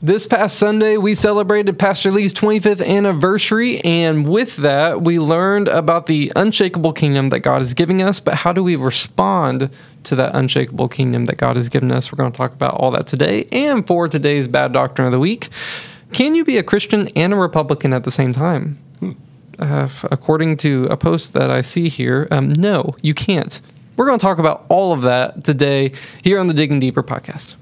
This past Sunday, we celebrated Pastor Lee's 25th anniversary, and with that, we learned about the unshakable kingdom that God is giving us. But how do we respond to that unshakable kingdom that God has given us? We're going to talk about all that today. And for today's Bad Doctrine of the Week, can you be a Christian and a Republican at the same time? Uh, according to a post that I see here, um, no, you can't. We're going to talk about all of that today here on the Digging Deeper podcast.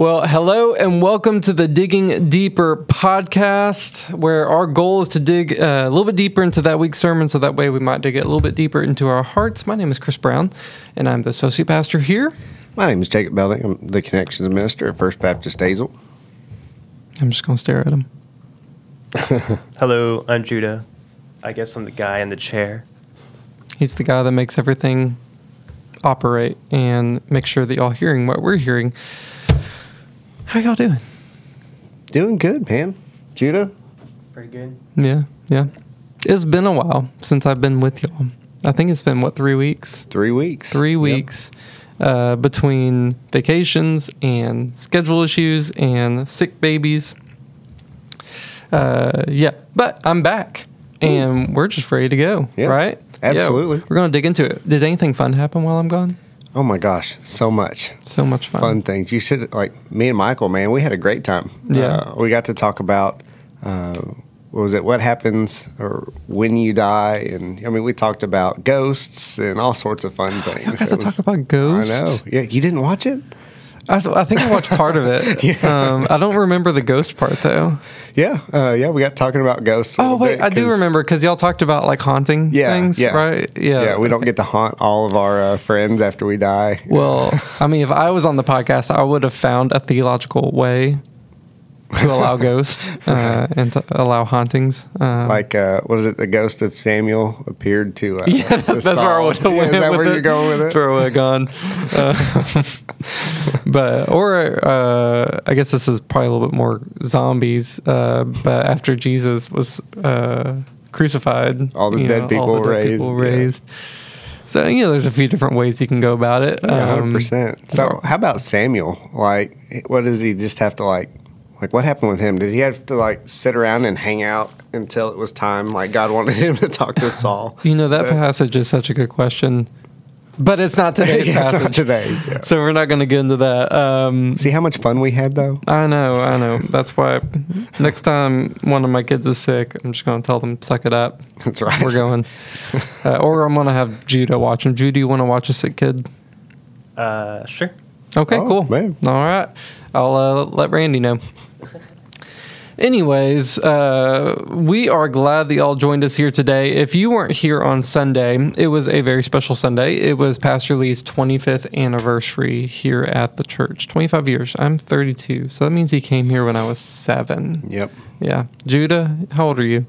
Well, hello and welcome to the Digging Deeper podcast, where our goal is to dig uh, a little bit deeper into that week's sermon so that way we might dig it a little bit deeper into our hearts. My name is Chris Brown, and I'm the associate pastor here. My name is Jacob Belding. I'm the Connections Minister at First Baptist Haslet. I'm just going to stare at him. Hello, I'm Judah. I guess I'm the guy in the chair. He's the guy that makes everything operate and make sure that y'all hearing what we're hearing. How y'all doing? Doing good, man. Judah? Pretty good. Yeah, yeah. It's been a while since I've been with y'all. I think it's been what three weeks? Three weeks. Three Yep. weeks uh, between vacations and schedule issues and sick babies. Uh, yeah, but I'm back and we're just ready to go. Yeah, right? absolutely. Yeah, we're gonna dig into it. Did anything fun happen while I'm gone? Oh my gosh, so much So much fun. fun things. You should like me and Michael, man. We had a great time. Yeah. Uh, we got to talk about uh, what was it? What happens or when you die? And I mean, we talked about ghosts and all sorts of fun things. Y'all got to was- talk about ghosts. I know. Yeah, you didn't watch it? I, th- I think I watched part of it. um, I don't remember the ghost part though. Yeah, uh, yeah. We got talking about ghosts. a Oh wait, bit I do remember because y'all talked about like haunting Yeah, things, yeah. right? Yeah, Yeah, we don't get to haunt all of our uh, friends after we die. Well, I mean, if I was on the podcast, I would have found a theological way to allow ghosts uh, and to allow hauntings. Um, like uh, what is it? The ghost of Samuel appeared to. Uh, yeah, to that's where I would have Yeah, went Is that with where it. you're going with That's it? where I would have gone. Uh, but or uh, I guess this is probably a little bit more zombies. Uh, but after Jesus was uh, crucified, All the dead people all the dead raised, people yeah. So you know, there's a few different ways you can go about it. Yeah, Um, hundred percent. So how about Samuel? Like, what does he just have to like? Like, what happened with him? Did he have to like sit around and hang out until it was time? Like, God wanted him to talk to Saul. You know that So- passage is such a good question, but it's not today's Yeah, it's passage. not today's. Yeah. So we're not going to get into that. Um, See how much fun we had though. I know, I know. That's why next time one of my kids is sick, I'm just going to tell them suck it up. That's right. We're going, uh, or I'm going to have Judah watch him. Judah, you want to watch a sick kid? Uh, sure. Okay, Oh, cool. man. All right, I'll uh, let Randy know. Anyways, uh, we are glad that y'all joined us here today. If you weren't here on Sunday, it was a very special Sunday. It was Pastor Lee's 25th anniversary here at the church. 25 years. I'm 32, so that means he came here when I was seven. Yep. Yeah. Judah, how old are you?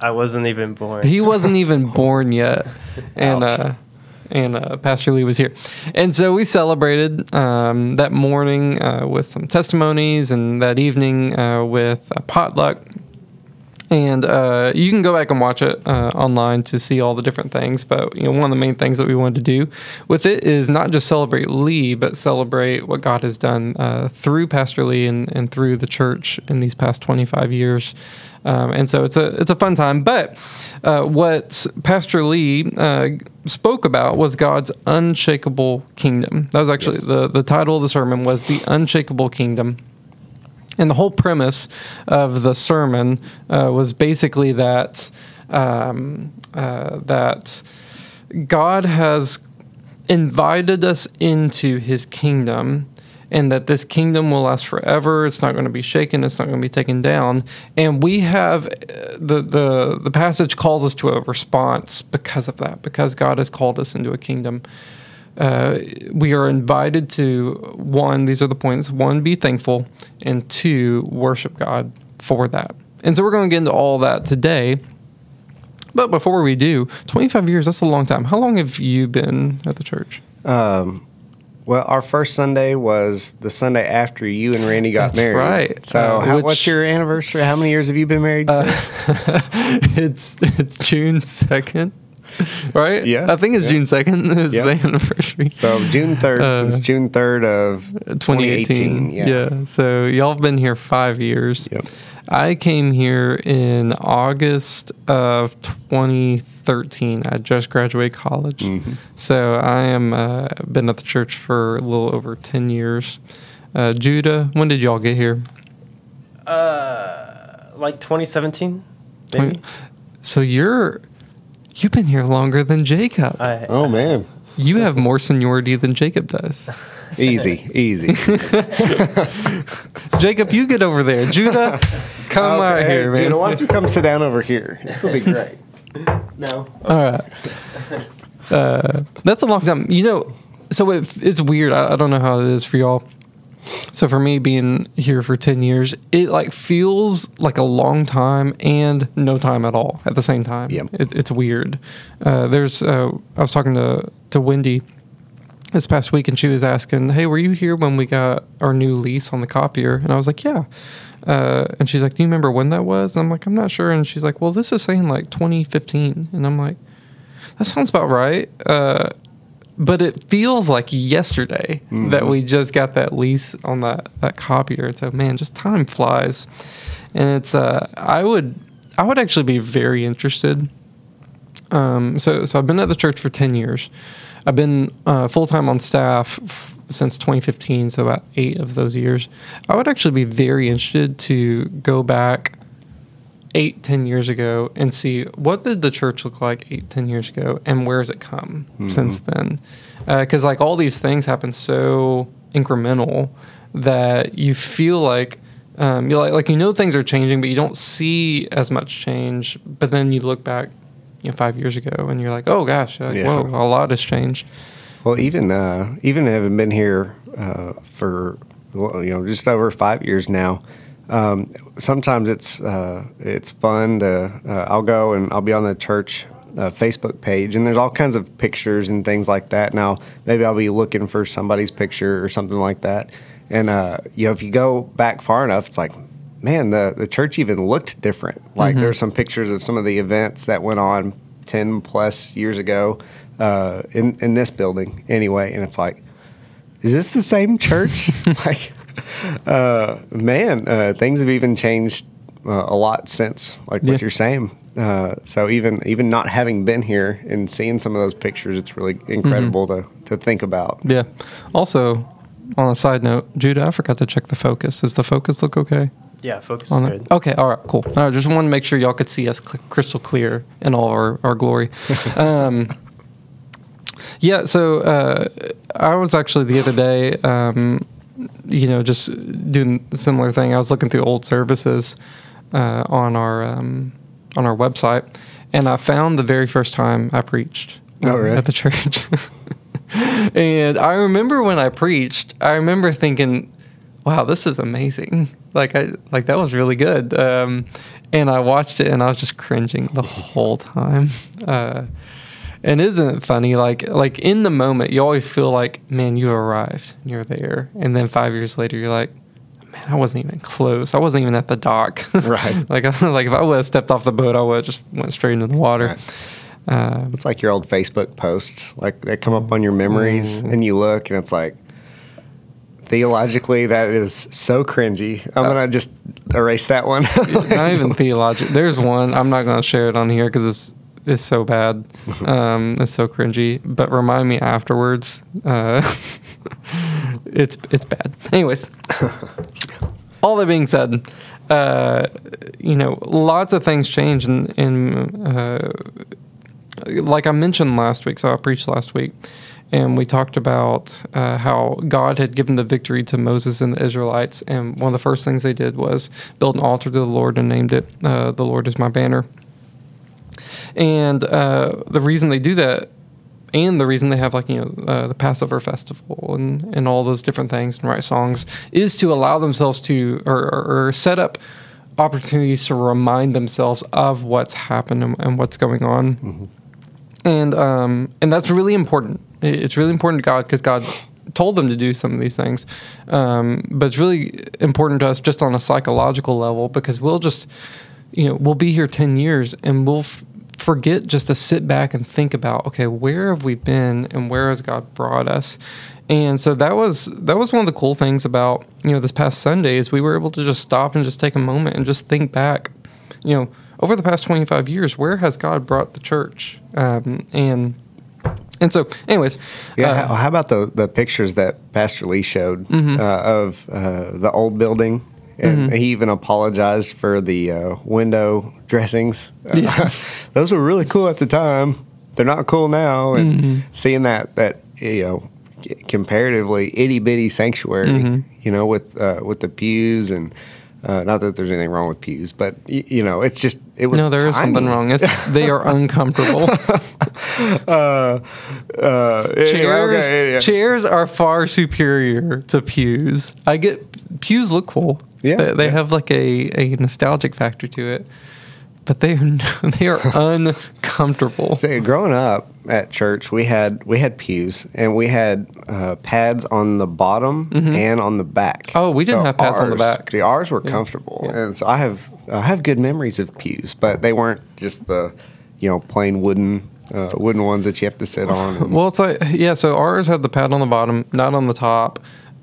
I wasn't even born. He wasn't even born yet, and Ouch. uh, and uh, Pastor Lee was here, and so we celebrated um, that morning uh, with some testimonies, and that evening uh, with a potluck. And uh, you can go back and watch it uh, online to see all the different things. But you know, one of the main things that we wanted to do with it is not just celebrate Lee, but celebrate what God has done uh, through Pastor Lee and, and through the church in these past 25 years. Um, and so it's a it's a fun time. But uh, what Pastor Lee uh, spoke about was God's unshakable kingdom. That was actually Yes. the the title of the sermon was the unshakable kingdom. And the whole premise of the sermon uh, was basically that um, uh, that God has invited us into His kingdom, and that this kingdom will last forever. It's not going to be shaken. It's not going to be taken down. And we have uh, the the the passage calls us to a response because of that. Because God has called us into a kingdom uh, we are invited to one, these are the points one, be thankful, and two, worship God for that. And so we're going to get into all that today. But before we do, 25 years, that's a long time. How long have you been at the church? Um, Well, our first Sunday was the Sunday after you and Randy got That's married. right. So, Uh, how, which- what's your anniversary? How many years have you been married? Uh, it's it's June second, right? Yeah, I think it's yeah. June second is Yeah. the anniversary. so June third, uh, since June third of 2018. 2018. Yeah. So y'all have been here five years. Yep. I came here in August of 2013. I just graduated college. Mhm. So I am uh, been at the church for a little over 10 years. Uh, Judah, when did y'all get here? Uh, like 2017, maybe. Twenty- So you're you've been here longer than Jacob. I, Oh man, you have more seniority than Jacob does. easy, easy. Jacob, you get over there. Judah, come out here, man. Judah, why don't you come sit down over here? This will be great. no. All right. Uh, that's a long time. You know, so it, it's weird. I, I don't know how it is for y'all. So for me, being here for ten years, it like feels like a long time and no time at all at the same time. Yep. It, it's weird. Uh, there's. Uh, I was talking to to Wendy this past week, and she was asking, "Hey, were you here when we got our new lease on the copier?" And I was like, "Yeah." Uh, and she's like, "Do you remember when that was?" And I'm like, "I'm not sure." And she's like, "Well, this is saying like 2015," and I'm like, "That sounds about right." Uh, but it feels like yesterday that we just got that lease on that that copier. And so, man, just time flies. And it's uh, I would I would actually be very interested um, so, so I've been at the church for 10 years. I've been uh, full time on staff f- since 2015, so about eight of those years. I would actually be very interested to go back eight, ten years ago and see what did the church look like eight, ten years ago and where has it come since then? Because, like, all these things happen so incremental that you feel like um, you like like you know things are changing, but you don't see as much change. But then you look back, you know, five years ago, and you're like, oh gosh, like, Yeah. whoa, a lot has changed. Well, even uh, even having been here uh, for you know just over five years now, um, sometimes it's uh, it's fun to uh, I'll go and I'll be on the church uh, Facebook page and there's all kinds of pictures and things like that. Now maybe I'll be looking for somebody's picture or something like that, and uh, you know if you go back far enough, it's like. Man, the, the church even looked different. Like there's some pictures of some of the events that went on 10 plus years ago uh, in, in this building anyway. And it's like, is this the same church? like, uh, man, uh, things have even changed uh, a lot since, like what you're saying. Uh, so even even not having been here and seeing some of those pictures, it's really incredible to, to think about. Yeah. Also, on a side note, Judah, I forgot to check the focus. Does the focus look okay? Yeah, focus is on good. it? Okay, all right, cool. All right, just wanted to make sure y'all could see us cl- crystal clear in all our, our glory. um, yeah, so uh, I was actually the other day, um, you know, just doing a similar thing. I was looking through old services uh, on our um, on our website, and I found the very first time I preached Oh, really? at the church. and I remember when I preached, I remember thinking, "Wow, this is amazing!" Like I like that was really good. Um, and I watched it, and I was just cringing the whole time. Uh, and isn't it funny? Like like in the moment, you always feel like, "Man, you arrived, and you're there," and then five years later, you're like. Man, I wasn't even close. I wasn't even at the dock. Right. like, like if I would have stepped off the boat, I would have just went straight into the water. Right. Uh, It's like your old Facebook posts, like they come up on your memories, and you look, and it's like theologically that is so cringy. I'm gonna just erase that one. not even theological. There's one. I'm not going to share it on here because it's it's so bad. Um, it's so cringy. But remind me afterwards. Uh, it's it's bad. Anyways, all that being said, uh, you know, lots of things change, and and uh, like I mentioned last week. So I preached last week. And we talked about uh, how God had given the victory to Moses and the Israelites. And one of the first things they did was build an altar to the Lord and named it uh, The Lord is My Banner. And uh, the reason they do that, and the reason they have like you know uh, the Passover festival and and all those different things and write songs, is to allow themselves to or, or, or set up opportunities to remind themselves of what's happened and, and what's going on. And um, and that's really important. It's really important to God because God told them to do some of these things. Um, but it's really important to us just on a psychological level because we'll just, you know, we'll be here 10 years and we'll f- forget just to sit back and think about, okay, where have we been and where has God brought us? And so that was that was one of the cool things about you know this past Sunday is we were able to just stop and just take a moment and just think back, you know, over the past twenty five years, where has God brought the church? Um, and and so, anyways, Yeah. uh, how, about the the pictures that Pastor Lee showed Mm-hmm. uh, of uh, the old building? And he even apologized for the uh, window dressings. Yeah. those were really cool at the time. They're not cool now. And Mm-hmm. seeing that that you know comparatively itty bitty sanctuary, Mm-hmm. you know, with uh, with the pews and. Uh, not that there's anything wrong with pews, but y- you know, it's just it was no, there is something wrong. It's, they are uncomfortable. Uh, uh, anyway, chairs, okay, yeah. chairs are far superior to pews. I get pews look cool. Yeah, they, they yeah. have like a, a nostalgic factor to it, but they are they are uncomfortable. Growing up at church, we had we had pews and we had uh, pads on the bottom and on the back. Mm-hmm. Oh, we didn't have pads on the back. The ours were comfortable, Yeah. and so I have I have good memories of pews, but they weren't just the you know plain wooden uh, wooden ones that you have to sit on. Well, it's like yeah. So ours had the pad on the bottom, not on the top,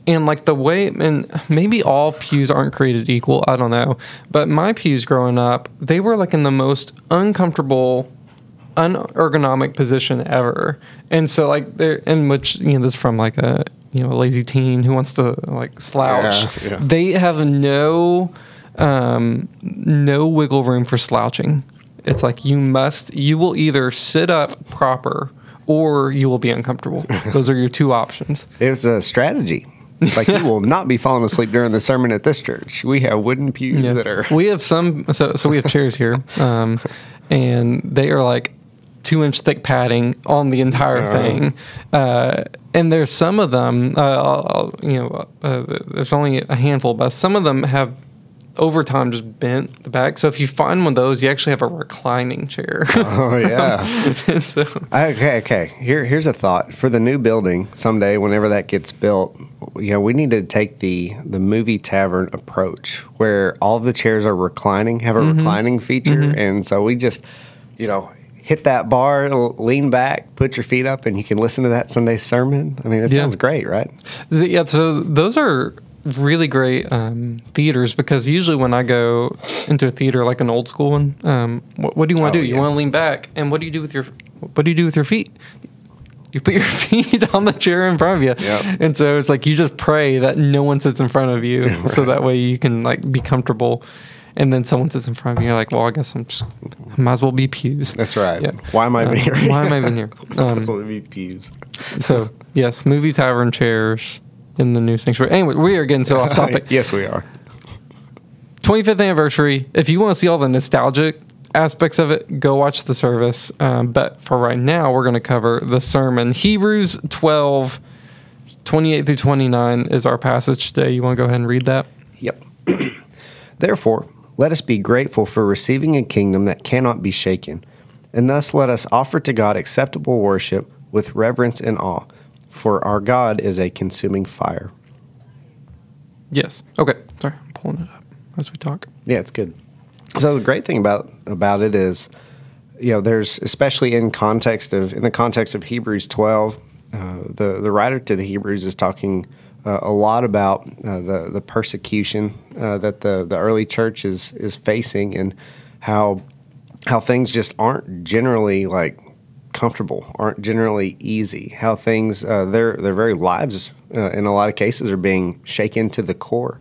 and like the way and maybe all pews aren't created equal. I don't know, but my pews growing up, they were like in the most uncomfortable, unergonomic position ever. And so like they're in which you know this is from like a you know a lazy teen who wants to like slouch. Yeah, yeah. They have no um, no wiggle room for slouching. It's like you must, you will either sit up proper or you will be uncomfortable. Those are your two options. it was a strategy. Like you will not be falling asleep during the sermon at this church. We have wooden pews that are We have some, so, so we have chairs here, um, and they are like two inch thick padding on the entire Uh-huh. thing. Uh, and there's some of them, uh, I'll, I'll- you know, uh, there's only a handful, but some of them have over time just bent the back. So if you find one of those, you actually have a reclining chair. Oh yeah. So Okay, okay. Here, here's a thought for the new building someday. Whenever that gets built, you know, we need to take the the movie tavern approach, where all the chairs are reclining, have a mm-hmm. reclining feature, mm-hmm. and so we just, you know, hit that bar, lean back, put your feet up, and you can listen to that Sunday sermon. I mean, it Yeah. sounds great, right? Yeah, so those are really great um, theaters because usually when I go into a theater like an old school one, um, what, what do you want to Oh, do? You yeah. want to lean back, and what do you do with your what do you do with your feet? You put your feet on the chair in front of you, Yep. and so it's like you just pray that no one sits in front of you, so that way you can like be comfortable. And then someone sits in front of you, you're like, well, I guess I'm just might as well be pews. That's right. Yeah. Why am I even Uh, here? why am I even here? Um, That's what it be pews. so yes, movie tavern chairs in the new sanctuary. Anyway, we are getting so off topic. yes, we are. 25th anniversary. If you want to see all the nostalgic aspects of it, go watch the service. Um, but for right now, we're going to cover the sermon. Hebrews 12, 28 through 29 is our passage today. You want to go ahead and read that? Yep. Therefore, let us be grateful for receiving a kingdom that cannot be shaken, and thus let us offer to God acceptable worship with reverence and awe, for our God is a consuming fire. Yes. Okay. Sorry, I'm pulling it up as we talk. Yeah, it's good. So the great thing about about it is, you know, there's especially in context of in the context of Hebrews 12, uh, the the writer to the Hebrews is talking uh, a lot about uh, the the persecution uh, that the the early church is is facing and how how things just aren't generally like comfortable, aren't generally easy. How things uh, their their very lives uh, in a lot of cases are being shaken to the core.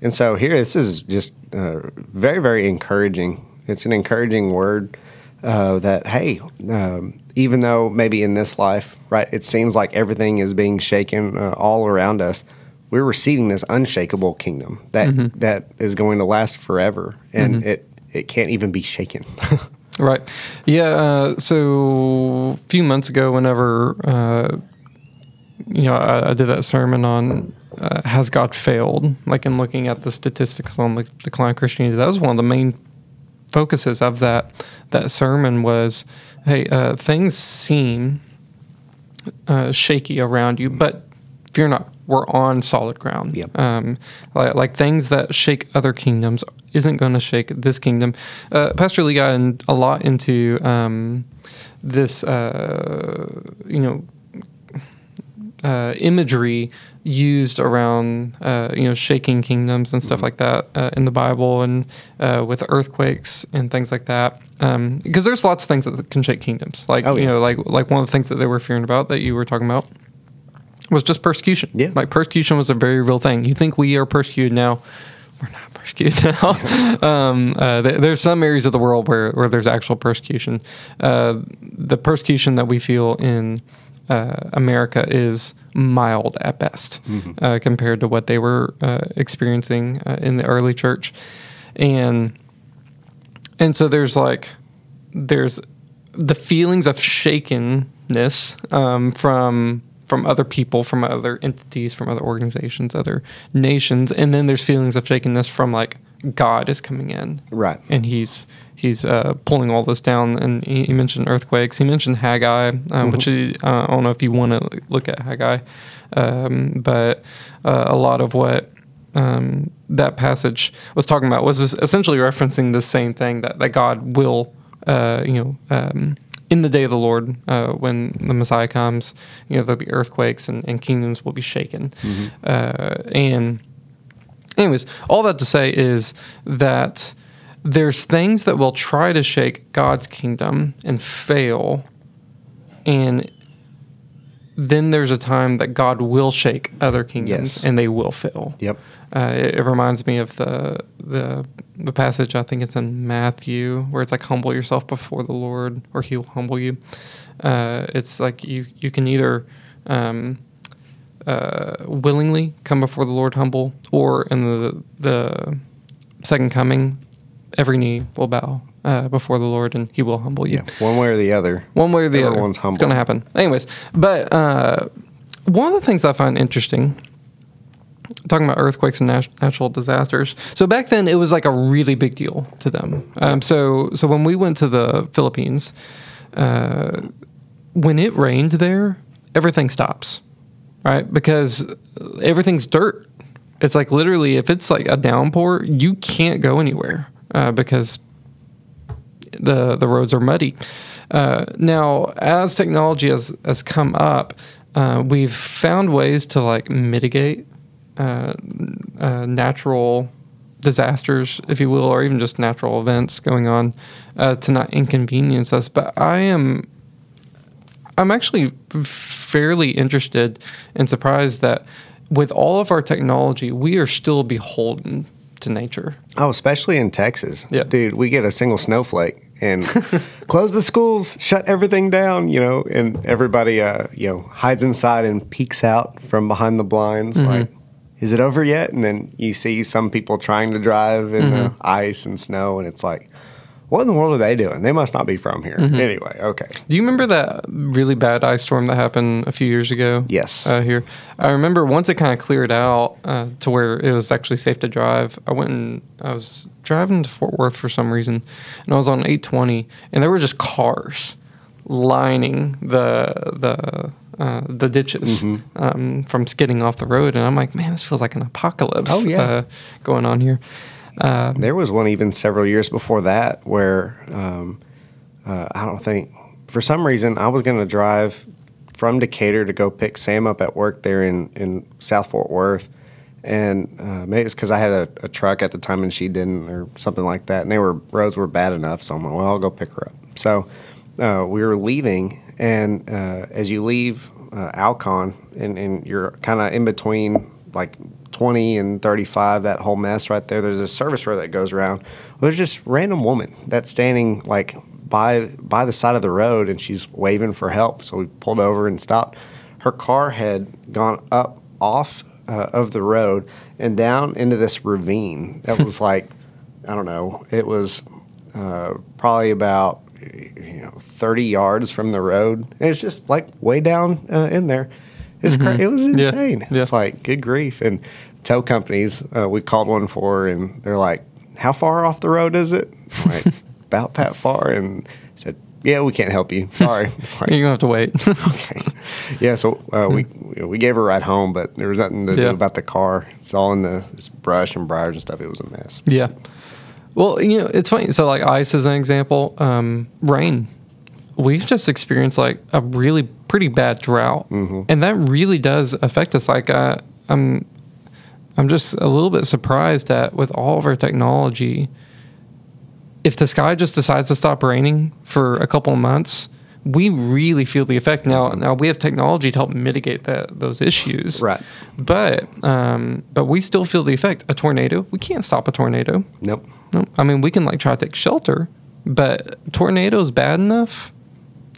And so here, this is just uh, very very encouraging. It's an encouraging word uh, that hey, um, even though maybe in this life, right, it seems like everything is being shaken uh, all around us. We're receiving this unshakable kingdom that that is going to last forever, and it it can't even be shaken. Right. Yeah. Uh, so a few months ago, whenever uh, you know I, I did that sermon on uh, has God failed, like in looking at the statistics on the decline of Christianity, that was one of the main focuses of that that sermon was, hey, uh, things seem uh, shaky around you, but fear not. We're on solid ground. Yep. Um, like, like things that shake other kingdoms isn't going to shake this kingdom. Uh, Pastor Lee got in, a lot into um, this, uh, you know, uh, imagery used around uh, you know shaking kingdoms and stuff Mm-hmm. like that uh, in the Bible and uh, with earthquakes and things like that. Because there's lots of things that can shake kingdoms. Like Oh, you know, like like one of the things that they were fearing about that you were talking about was just persecution. Yeah. like persecution was a very real thing. You think we are persecuted now? Persecuted now. um, uh, th- there's some areas of the world where, where there's actual persecution. Uh, the persecution that we feel in uh, America is mild at best uh, compared to what they were uh, experiencing uh, in the early church, and and so there's like there's the feelings of shakenness um, from from other people, from other entities, from other organizations, other nations, and then there's feelings of shakenness from like God is coming in, Right. and he's he's uh, pulling all this down. And he, he mentioned earthquakes. He mentioned Haggai, um, which he, uh, I don't know if you want to look at Haggai, um, but uh, a lot of what um, that passage was talking about was essentially referencing the same thing that that God will, uh, you know. In the day of the Lord, uh, when the Messiah comes, you know there'll be earthquakes and, and kingdoms will be shaken, uh, and anyways, all that to say is that there's things that will try to shake God's kingdom and fail, and then there's a time that God will shake other kingdoms Yes. and they will fail. Yep. Uh, it, it reminds me of the the the passage I think it's in Matthew where it's like humble yourself before the Lord or He will humble you. Uh, it's like you you can either um, uh, willingly come before the Lord humble, or in the the second coming, every knee will bow uh, before the Lord and He will humble you. Yeah. One way or the other. One way or the Everyone's other, humble. it's going to happen. Anyways, but uh, one of the things I find interesting, talking about earthquakes and natural disasters. So back then, it was like a really big deal to them. Um, so so when we went to the Philippines, uh, when it rained there, everything stops, right? Because everything's dirt. It's like literally, if it's like a downpour, you can't go anywhere uh, because the the roads are muddy. Uh, now, as technology has has come up, uh, we've found ways to like mitigate uh, uh, natural disasters, if you will, or even just natural events going on uh, to not inconvenience us. But I am I'm actually fairly interested and surprised that with all of our technology, we are still beholden to nature. Oh, especially in Texas. Yeah. Dude, we get a single snowflake and close the schools, shut everything down, you know, and everybody, uh, you know, hides inside and peeks out from behind the blinds Mm-hmm. like, is it over yet? And then you see some people trying to drive in Mm-hmm. the ice and snow, and it's like, what in the world are they doing? They must not be from here. Mm-hmm. Anyway, okay. Do you remember that really bad ice storm that happened a few years ago? Yes. Uh, here, I remember once it kind of cleared out uh, to where it was actually safe to drive. I went and I was driving to Fort Worth for some reason, and I was on 820, and there were just cars lining the the uh, the ditches Mm-hmm. um, from skidding off the road, and I'm like, man, this feels like an apocalypse. Oh, yeah. uh, going on here. Uh, There was one even several years before that where um, uh, I don't think, for some reason, I was going to drive from Decatur to go pick Sam up at work there in, in South Fort Worth. And uh, maybe it's because I had a, a truck at the time and she didn't, or something like that. And they were roads were bad enough, so I'm like, well, I'll go pick her up. So uh, we were leaving, and uh, as you leave uh, Alcon, and, and you're kind of in between like 20 and 35, that whole mess right there. There's a service road that goes around. Well, there's just random woman that's standing like by by the side of the road, and she's waving for help. So we pulled over and stopped. Her car had gone up off uh, of the road and down into this ravine that was like I don't know. It was uh, probably about you know 30 yards from the road. And it's just like way down uh, in there. It's cra- it was Mm-hmm. Yeah. insane. Yeah. It's like good grief. And tow companies, uh, we called one for, and they're like, "How far off the road is it?" I'm Like about that far, and said yeah, we can't help you. Sorry, sorry. You're gonna have to wait. okay. Yeah, so uh, we we gave her a ride home, but there was nothing to Yeah. do about the car. It's all in the this brush and briars and stuff. It was a mess. Yeah. Well, you know, it's funny. So, like ice is an example. Um, rain. We've just experienced like a really pretty bad drought, and that really does affect us. Like, uh, I'm, I'm just a little bit surprised that with all of our technology. If the sky just decides to stop raining for a couple of months, we really feel the effect. Now, now we have technology to help mitigate that those issues, Right. But, um, but we still feel the effect. A tornado, we can't stop a tornado. Nope. No, I mean we can like try to take shelter, but tornadoes bad enough,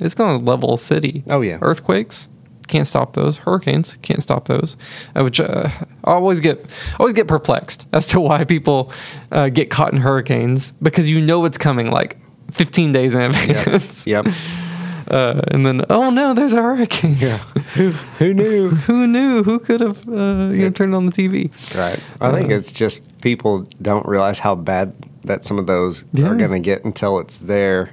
it's going to level a city. Oh, yeah. earthquakes can't stop those. Hurricanes can't stop those. Uh, which uh, I always get always get perplexed as to why people uh, get caught in hurricanes because you know it's coming like 15 days in advance. Yep. Uh, and then oh no, there's a hurricane. Yeah. who who knew? Who knew? Who could have uh, you know turned on the TV? Right. I think Uh, it's just people don't realize how bad that some of those Yeah. are going to get until it's there.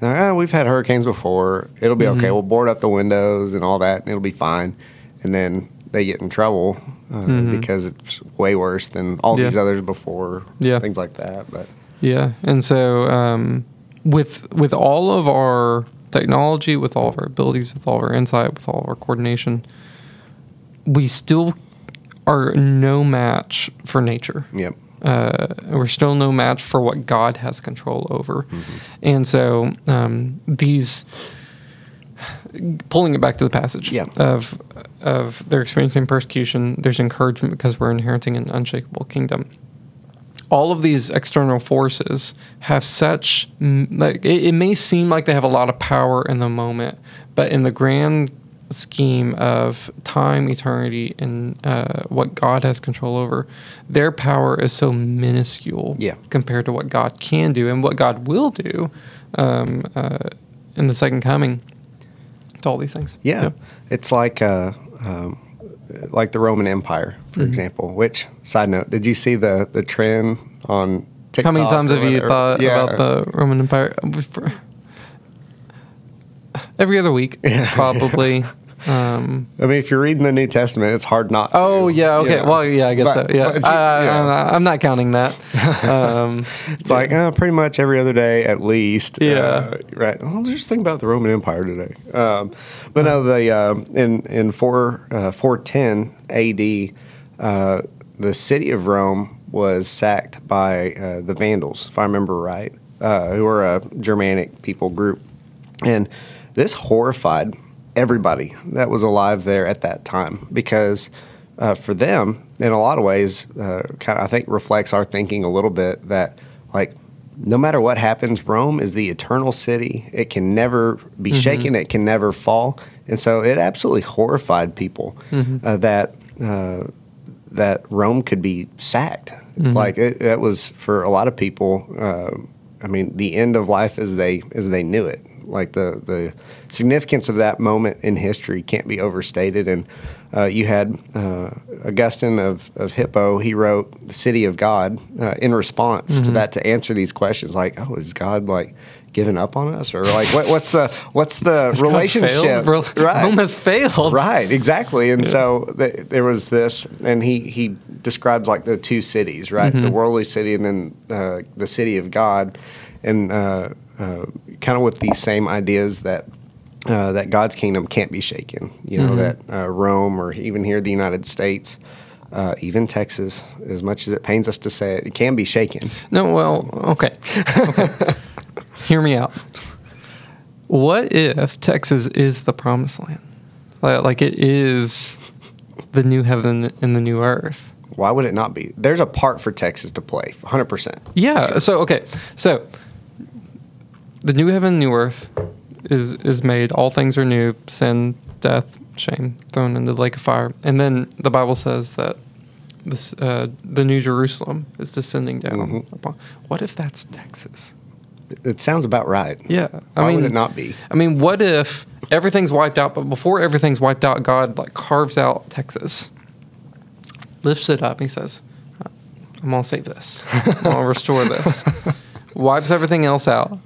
Like, "Ah, we've had hurricanes before. It'll be Mm-hmm. okay. We'll board up the windows and all that, and it'll be fine. And then they get in trouble uh, because it's way worse than all Mm-hmm. Yeah. these others before. Yeah. Things like that. But Yeah, and so um, with with all of our technology, with all of our abilities, with all of our insight, with all of our coordination, we still are no match for nature. yep. Uh, we're still no match for what God has control over, and so um, these. Pulling it back to the passage Yeah. of of they're experiencing persecution. There's encouragement because we're inheriting an unshakable kingdom all of these external forces have such like it, it may seem like they have a lot of power in the moment but in the grand scheme of time eternity and uh, what god has control over their power is so minuscule Yeah. compared to what god can do and what god will do um, uh, in the second coming to all these things Yeah, it's like uh, um, like the Roman Empire, for Mm-hmm. example. Which side note, did you see the the trend on TikTok how many times have you thought Yeah. about the roman empire every other week probably um, I mean, if you're reading the New Testament, it's hard not. to, Oh yeah, you okay. know. Well, yeah, I guess But- so. Yeah, you- I, yeah. I'm not counting that. Um, It's like uh, pretty much every other day at least. Yeah. Uh, right. I'll just think about the Roman Empire today. Um, but no, the um, in in four uh, four ten A.D. Uh, the city of Rome was sacked by uh, the Vandals, if I remember right, uh, who were a Germanic people group, and this horrified everybody that was alive there at that time because uh, for them, in a lot of ways, uh, kind of I think reflects our thinking a little bit that like no matter what happens, Rome is the eternal city. It can never be shaken. It can never fall. And so it absolutely horrified people uh, that uh, that Rome could be sacked. It's like it, that was for a lot of people. Uh, I mean, the end of life as they as they knew it. Like the the significance of that moment in history can't be overstated. And uh, you had uh, Augustine of, of Hippo. He wrote "The City of God" uh, in response to that to answer these questions. Like, oh, is God like given up on us, or like what, what's the what's the God relationship? failed? Rome has failed. Right, exactly. And so th- there was this, and he he describes like the two cities, right? Mm-hmm. The worldly city, and then uh, the city of God, and uh, uh, kind of with these same ideas that. Uh, that God's kingdom can't be shaken. You know that uh, Rome, or even here, the United States, uh, even Texas, as much as it pains us to say it, it can be shaken. No, well, okay. Okay. Hear me out. What if Texas is the promised land? Like, like it is the new heaven and the new earth. Why would it not be? There's a part for Texas to play, 100. percent Yeah. So okay. So the new heaven, new earth is is made. All things are new. Sin, death, shame, thrown into the lake of fire. And then the Bible says that this uh, the new Jerusalem is descending down. Mm-hmm. Upon. What if that's Texas? It sounds about right. Yeah. I Why mean, would it not be? I mean, what if everything's wiped out, but before everything's wiped out, God like carves out Texas, lifts it up. And He says, "I'm gonna save this. I'm gonna restore this." Wipes everything else out,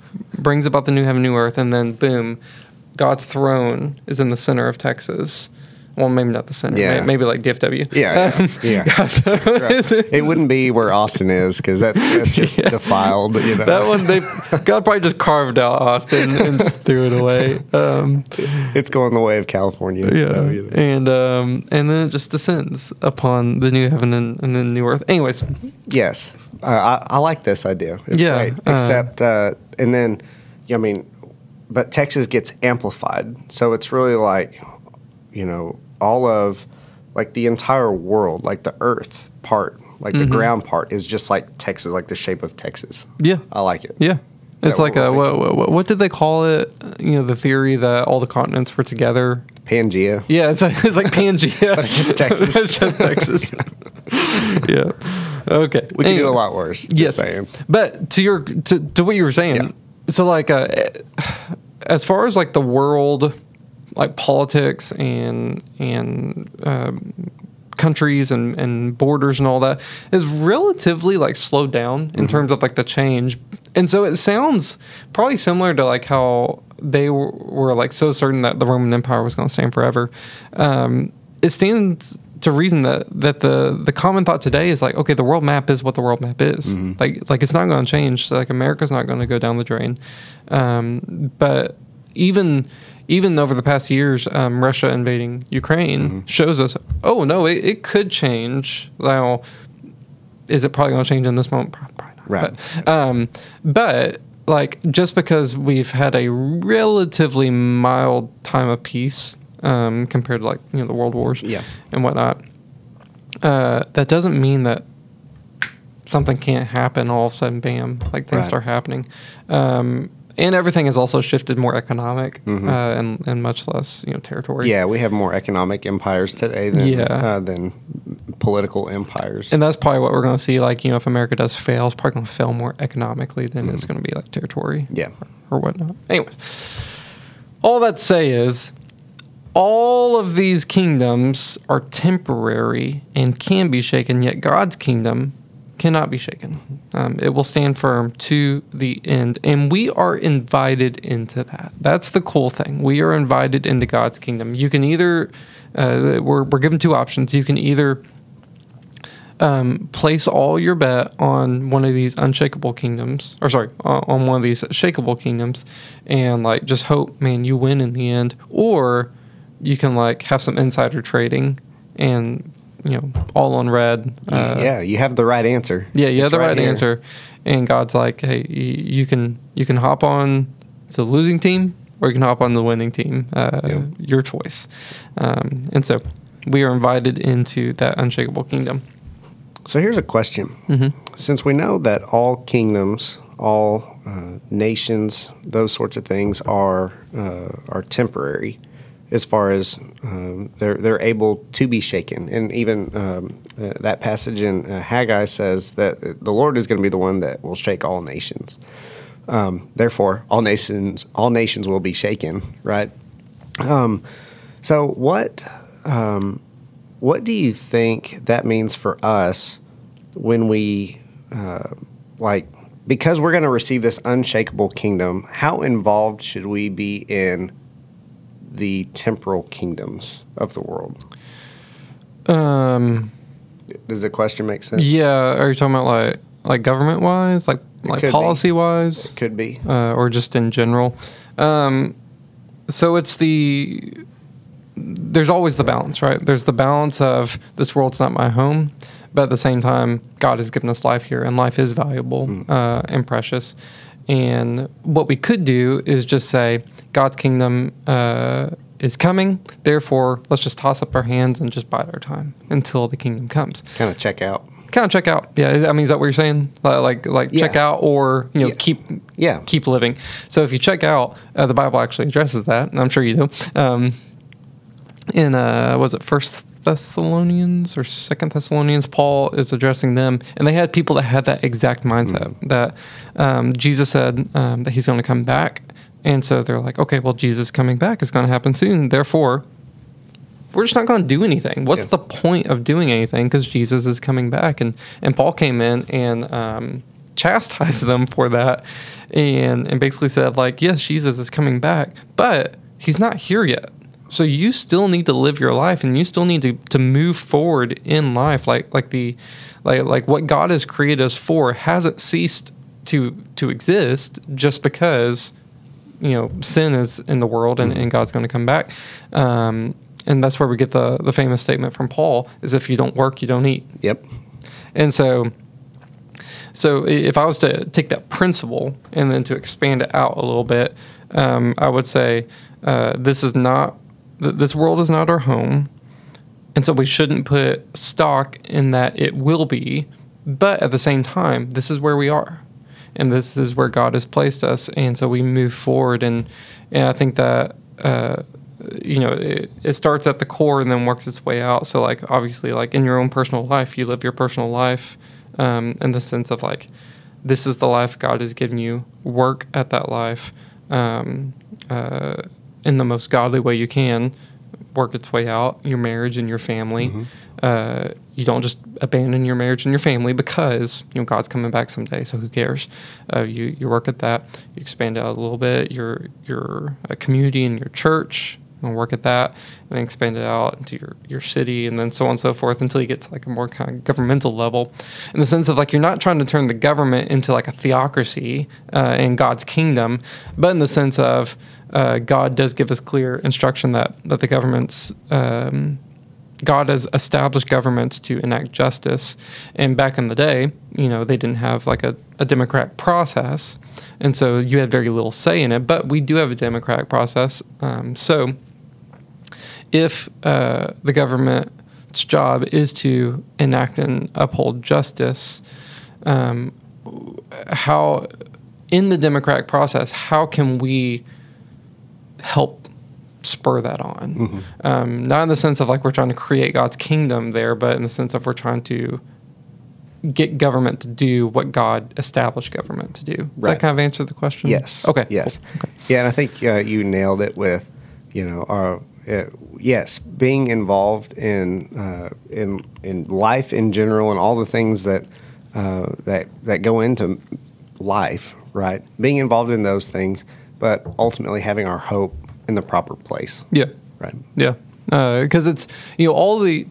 brings about the new heaven, new earth, and then boom, God's throne is in the center of Texas. Well, maybe not the center. Yeah. May- Maybe like DFW. Yeah, yeah, yeah. God's throne It wouldn't be where Austin is because that, that's just Yeah. defiled. You know, that one, they God probably just carved out Austin and just threw it away. Um, it's going the way of California. yeah, so, you know. and um, and then it just descends upon the new heaven and, and the new earth. Anyways, Yes, uh, I, I like this idea. It's Yeah, great. uh, Except, uh, and then, I mean, but Texas gets amplified, so it's really like, you know, all of, like the entire world, like the Earth part, like the Mhm. ground part, is just like Texas, like the shape of Texas. yeah, I like it. Yeah. that It's like we're a what, what, what did they call it? You know, the theory that all the continents were together. Pangea. Yeah, it's like, it's like Pangea. But it's just Texas. it's just Texas. yeah. Okay. We can do a lot worse. Yes. saying. But to your to, to what you were saying. Yeah. So like uh, as far as like the world like politics and and um, countries and, and borders and all that is relatively like slowed down in terms of like the change. And so it sounds probably similar to like how they were, were like so certain that the roman empire was going to stand forever. Um, it stands to reason that that the the common thought today is like okay the world map is what the world map is like like it's not going to change like america's not going to go down the drain um, but even even over the past years, um, Russia invading Ukraine shows us, oh no, it, it could change. Now, is it probably going to change in this moment? Probably not. Right. But, um, but like just because we've had a relatively mild time of peace um, compared to like you know the world wars Yeah. and whatnot, uh, that doesn't mean that something can't happen all of a sudden. Bam, like things Right. start happening. Um, and everything has also shifted more economic uh, and, and much less you know territory. Mm-hmm. Yeah, we have more economic empires today than Yeah. uh, than political empires. And that's probably what we're going to see. Like, you know, if America does fail, it's probably going to fail more economically than it's going to be like territory yeah. or whatnot. Anyways, all that to say is all of these kingdoms are temporary and can be shaken, yet God's kingdom cannot be shaken. Um, it will stand firm to the end. And we are invited into that. That's the cool thing. We are invited into God's kingdom. You can either, uh, we're, we're given two options. You can either um, place all your bet on one of these unshakable kingdoms, or sorry, on one of these shakable kingdoms, and like just hope, man, you win in the end, or you can like have some insider trading and you know all on red. Uh, yeah, you have the right answer. yeah, you have the right, here. answer, and God's like, hey, you, can you can hop on the losing team, or you can hop on the winning team. Uh, Yeah. Your choice. Um, and so we are invited into that unshakable kingdom. So here's a question. hmm Since we know that all kingdoms, all uh, nations, those sorts of things are uh, are temporary, as far as um, they're they're able to be shaken, and even um, uh, that passage in uh, Haggai says that the Lord is going to be the one that will shake all nations. Um, therefore, all nations all nations will be shaken, right? Um, so what um, what do you think that means for us when we uh, like because we're going to receive this unshakable kingdom? How involved should we be in the temporal kingdoms of the world? Um, Does the question make sense? yeah, are you talking about like like government wise, like like could be. policy wise, could be. uh, or just in general? Um, so it's the there's always the balance, right? There's the balance of this world's not my home, but at the same time, God has given us life here, and life is valuable uh, and precious. And what we could do is just say, God's kingdom uh, is coming. Therefore, let's just toss up our hands and just bide our time until the kingdom comes. Kind of check out. Kind of check out. Yeah, I mean, is that what you're saying? Like, like, like check out, or you know, Yeah. keep Yeah. keep living. So if you check out, uh, the Bible actually addresses that, and I'm sure you do. Um, in uh, was it First Thessalonians or Second Thessalonians? Paul is addressing them, and they had people that had that exact mindset that um, Jesus said um, that he's going to come back, and so they're like, okay, well, Jesus coming back is going to happen soon. Therefore, we're just not going to do anything. What's Yeah. the point of doing anything? Because Jesus is coming back, and and Paul came in and um, chastised them for that, and and basically said like, yes, Jesus is coming back, but he's not here yet. So you still need to live your life, and you still need to, to move forward in life, like like the like like what God has created us for hasn't ceased to to exist just because you know sin is in the world and, and God's going to come back. Um, and that's where we get the the famous statement from Paul: is if you don't work, you don't eat. Yep. And so, so if I was to take that principle and then to expand it out a little bit, um, I would say uh, this is not th- this world is not our home, and so we shouldn't put stock in that it will be. But at the same time, this is where we are, and this is where God has placed us, and so we move forward. and And I think that. Uh, you know it, it, starts at the core and then works its way out so like obviously like in your own personal life you live your personal life um, in the sense of like this is the life god has given you work at that life um, uh, in the most godly way you can work its way out your marriage and your family mm-hmm. Uh, you don't just abandon your marriage and your family because you know god's coming back someday so who cares? Uh, you, you work at that. You expand out a little bit. Your your uh, community and your church and work at that and then expand it out into your, your city and then so on and so forth until you get to like a more kind of governmental level. In the sense of like you're not trying to turn the government into like a theocracy uh, in god's kingdom but in the sense of uh, god does give us clear instruction that that the government's um, God has established governments to enact justice. And back in the day, you know, they didn't have like a, a democratic process. And so you had very little say in it, but we do have a democratic process. Um, so if uh, the government's job is to enact and uphold justice, um, how in the democratic process, how can we help spur that on? Mm-hmm. Um, not in the sense of like we're trying to create God's kingdom there, but in the sense of we're trying to get government to do what God established government to do. Does right. that kind of answer the question? Yes. Okay. Yes. Cool. Okay. Yeah, and I think uh, you nailed it with, you know, our uh, yes, being involved in uh, in in life in general and all the things that uh, that that go into life, right? Being involved in those things, but ultimately having our hope in the proper place. Yeah. Right. Yeah. Because uh, it's you know all the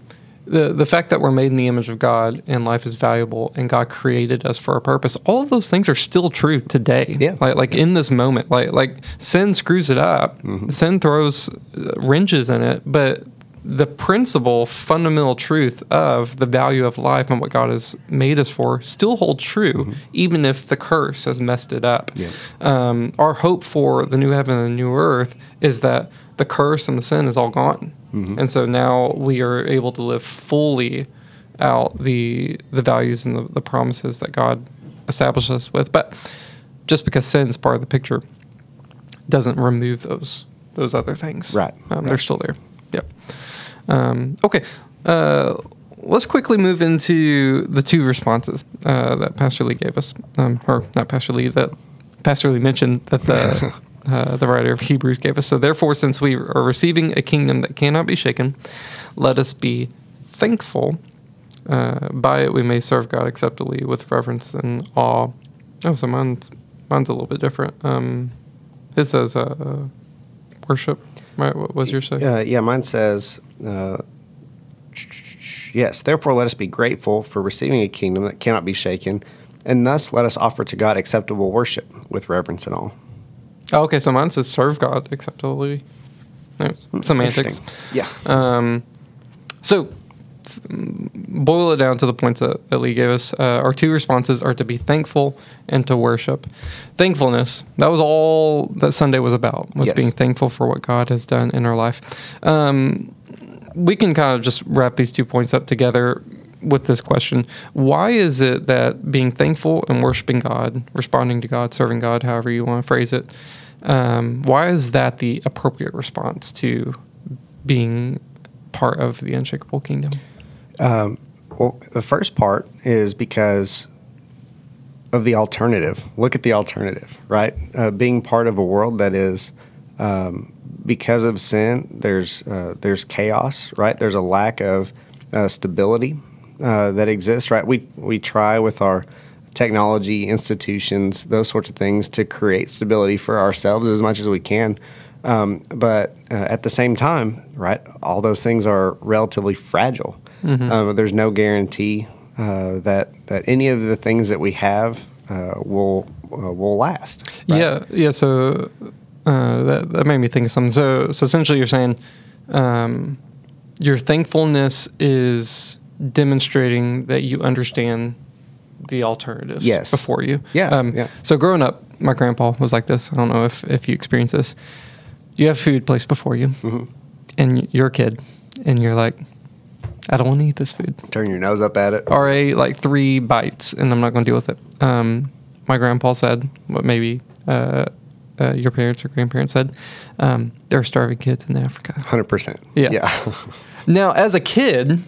the the fact that we're made in the image of God and life is valuable and God created us for a purpose, all of those things are still true today. Yeah. Like like yeah. in this moment, like like sin screws it up. Mm-hmm. Sin throws uh, wrenches in it, but the principle, fundamental truth of the value of life and what God has made us for still holds true, mm-hmm. even if the curse has messed it up. Yeah. Um, our hope for the new heaven and the new earth is that the curse and the sin is all gone. Mm-hmm. And so now we are able to live fully out the the values and the, the promises that God established us with. But just because sin is part of the picture doesn't remove those those other things. Right. Um, right. They're still there. Um, okay. Uh, let's quickly move into the two responses uh, that Pastor Lee gave us, um, or not Pastor Lee, that Pastor Lee mentioned that the uh, the writer of Hebrews gave us. So, therefore, since we are receiving a kingdom that cannot be shaken, let us be thankful. Uh, by it, we may serve God acceptably with reverence and awe. Oh, so mine's, mine's a little bit different. Um, it says uh, worship. Right? What was your say? Uh, yeah, mine says, uh, yes, therefore let us be grateful for receiving a kingdom that cannot be shaken, and thus let us offer to God acceptable worship with reverence and all. Oh, okay, so mine says serve God acceptably. No, semantics. Yeah. Um, so boil it down to the points that, that Lee gave us. Uh, our two responses are to be thankful and to worship. Thankfulness, that was all that Sunday was about, was yes. being thankful for what God has done in our life. Um, we can kind of just wrap these two points up together with this question Why is it that being thankful and worshiping God, responding to God, serving God, however you want to phrase it, um, why is that the appropriate response to being part of the unshakable kingdom? Um, well, the first part is because of the alternative. Look at the alternative, right? Uh, being part of a world that is, um, because of sin, there's uh, there's chaos, right? There's a lack of uh, stability uh, that exists, right? We we try with our technology, institutions, those sorts of things to create stability for ourselves as much as we can. Um, but uh, at the same time, right, all those things are relatively fragile. Uh, there's no guarantee uh, that that any of the things that we have uh, will uh, will last. right? Yeah, yeah. So uh, that that made me think of something. So so essentially, you're saying um, your thankfulness is demonstrating that you understand the alternatives Yes. before you. Yeah, Um, yeah. So growing up, my grandpa was like this. I don't know if if you experience this. You have food placed before you, Mm-hmm. and you're a kid, and you're like, I don't want to eat this food. Turn your nose up at it. or a like three bites, and I'm not going to deal with it. Um, my grandpa said, what maybe uh, uh, your parents or grandparents said, um, there are starving kids in Africa. Hundred percent. Yeah. Yeah. Now, as a kid,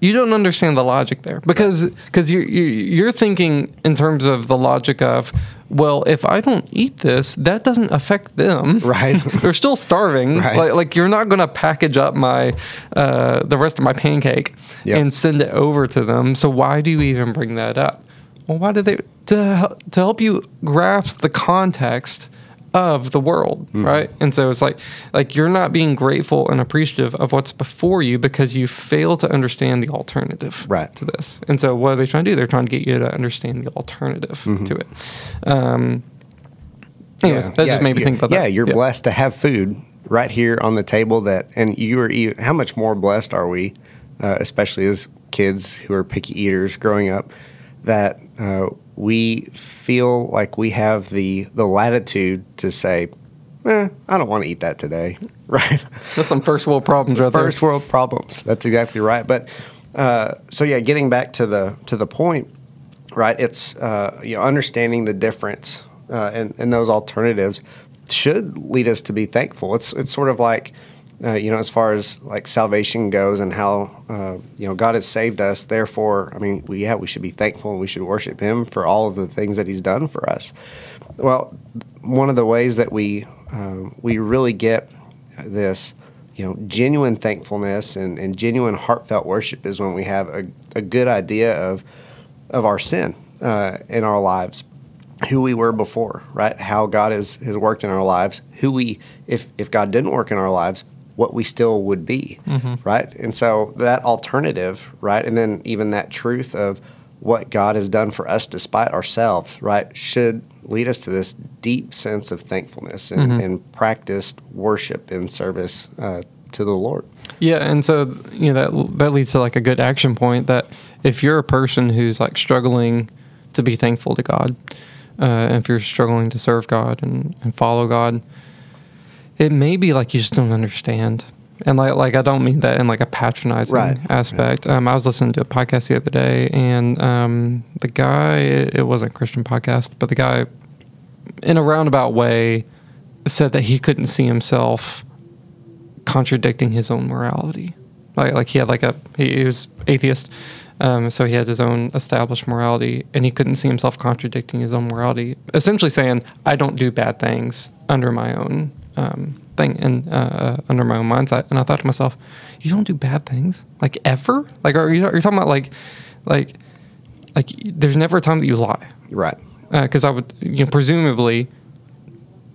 you don't understand the logic there because because you you're thinking in terms of the logic of well, if I don't eat this, that doesn't affect them. Right. They're still starving. Right. Like, like you're not going to package up my uh, the rest of my pancake Yep. and send it over to them. So why do you even bring that up? Well, why do they to to help you grasp the context of the world, Mm-hmm. right? And so it's like like you're not being grateful and appreciative of what's before you because you fail to understand the alternative Right. to this. And so what are they trying to do? They're trying to get you to understand the alternative to it. Um, anyways, Mm-hmm. Yeah, that yeah, just made me think about yeah, that. Yeah, you're blessed to have food right here on the table. That and you are. even- How much more blessed are we, uh, especially as kids who are picky eaters growing up, that uh, we feel like we have the the latitude to say, eh, I don't want to eat that today, right? That's some first world problems right First there. world problems. That's exactly right. But uh, so yeah, getting back to the to the point, right? It's uh, you know understanding the difference uh, and, and those alternatives should lead us to be thankful. It's it's sort of like uh, you know as far as like salvation goes and how uh, you know God has saved us. Therefore, I mean, we yeah we should be thankful and we should worship Him for all of the things that He's done for us. Well, one of the ways that we um, we really get this you know genuine thankfulness and, and genuine heartfelt worship is when we have a, a good idea of of our sin uh, in our lives who we were before right how god has, has worked in our lives who we if if god didn't work in our lives what we still would be right? And so that alternative right and then even that truth of what god has done for us despite ourselves right should lead us to this deep sense of thankfulness and, and practiced worship and service uh, to the lord. Yeah, and so you know that that leads to like a good action point that if you're a person who's like struggling to be thankful to God, uh, and if you're struggling to serve God and, and follow God, it may be like you just don't understand. And like like I don't mean that in like a patronizing Right. aspect. Um, I was listening to a podcast the other day, and um, the guy it wasn't a Christian podcast, but the guy in a roundabout way said that he couldn't see himself contradicting his own morality. Like like he had like a he, he was atheist, um, so he had his own established morality, and he couldn't see himself contradicting his own morality. Essentially saying, "I don't do bad things under my own um, thing and uh, under my own mindset." And I thought to myself, "You don't do bad things like ever? Like are you are you talking about like like like there's never a time that you lie?" right because I would, you know, presumably,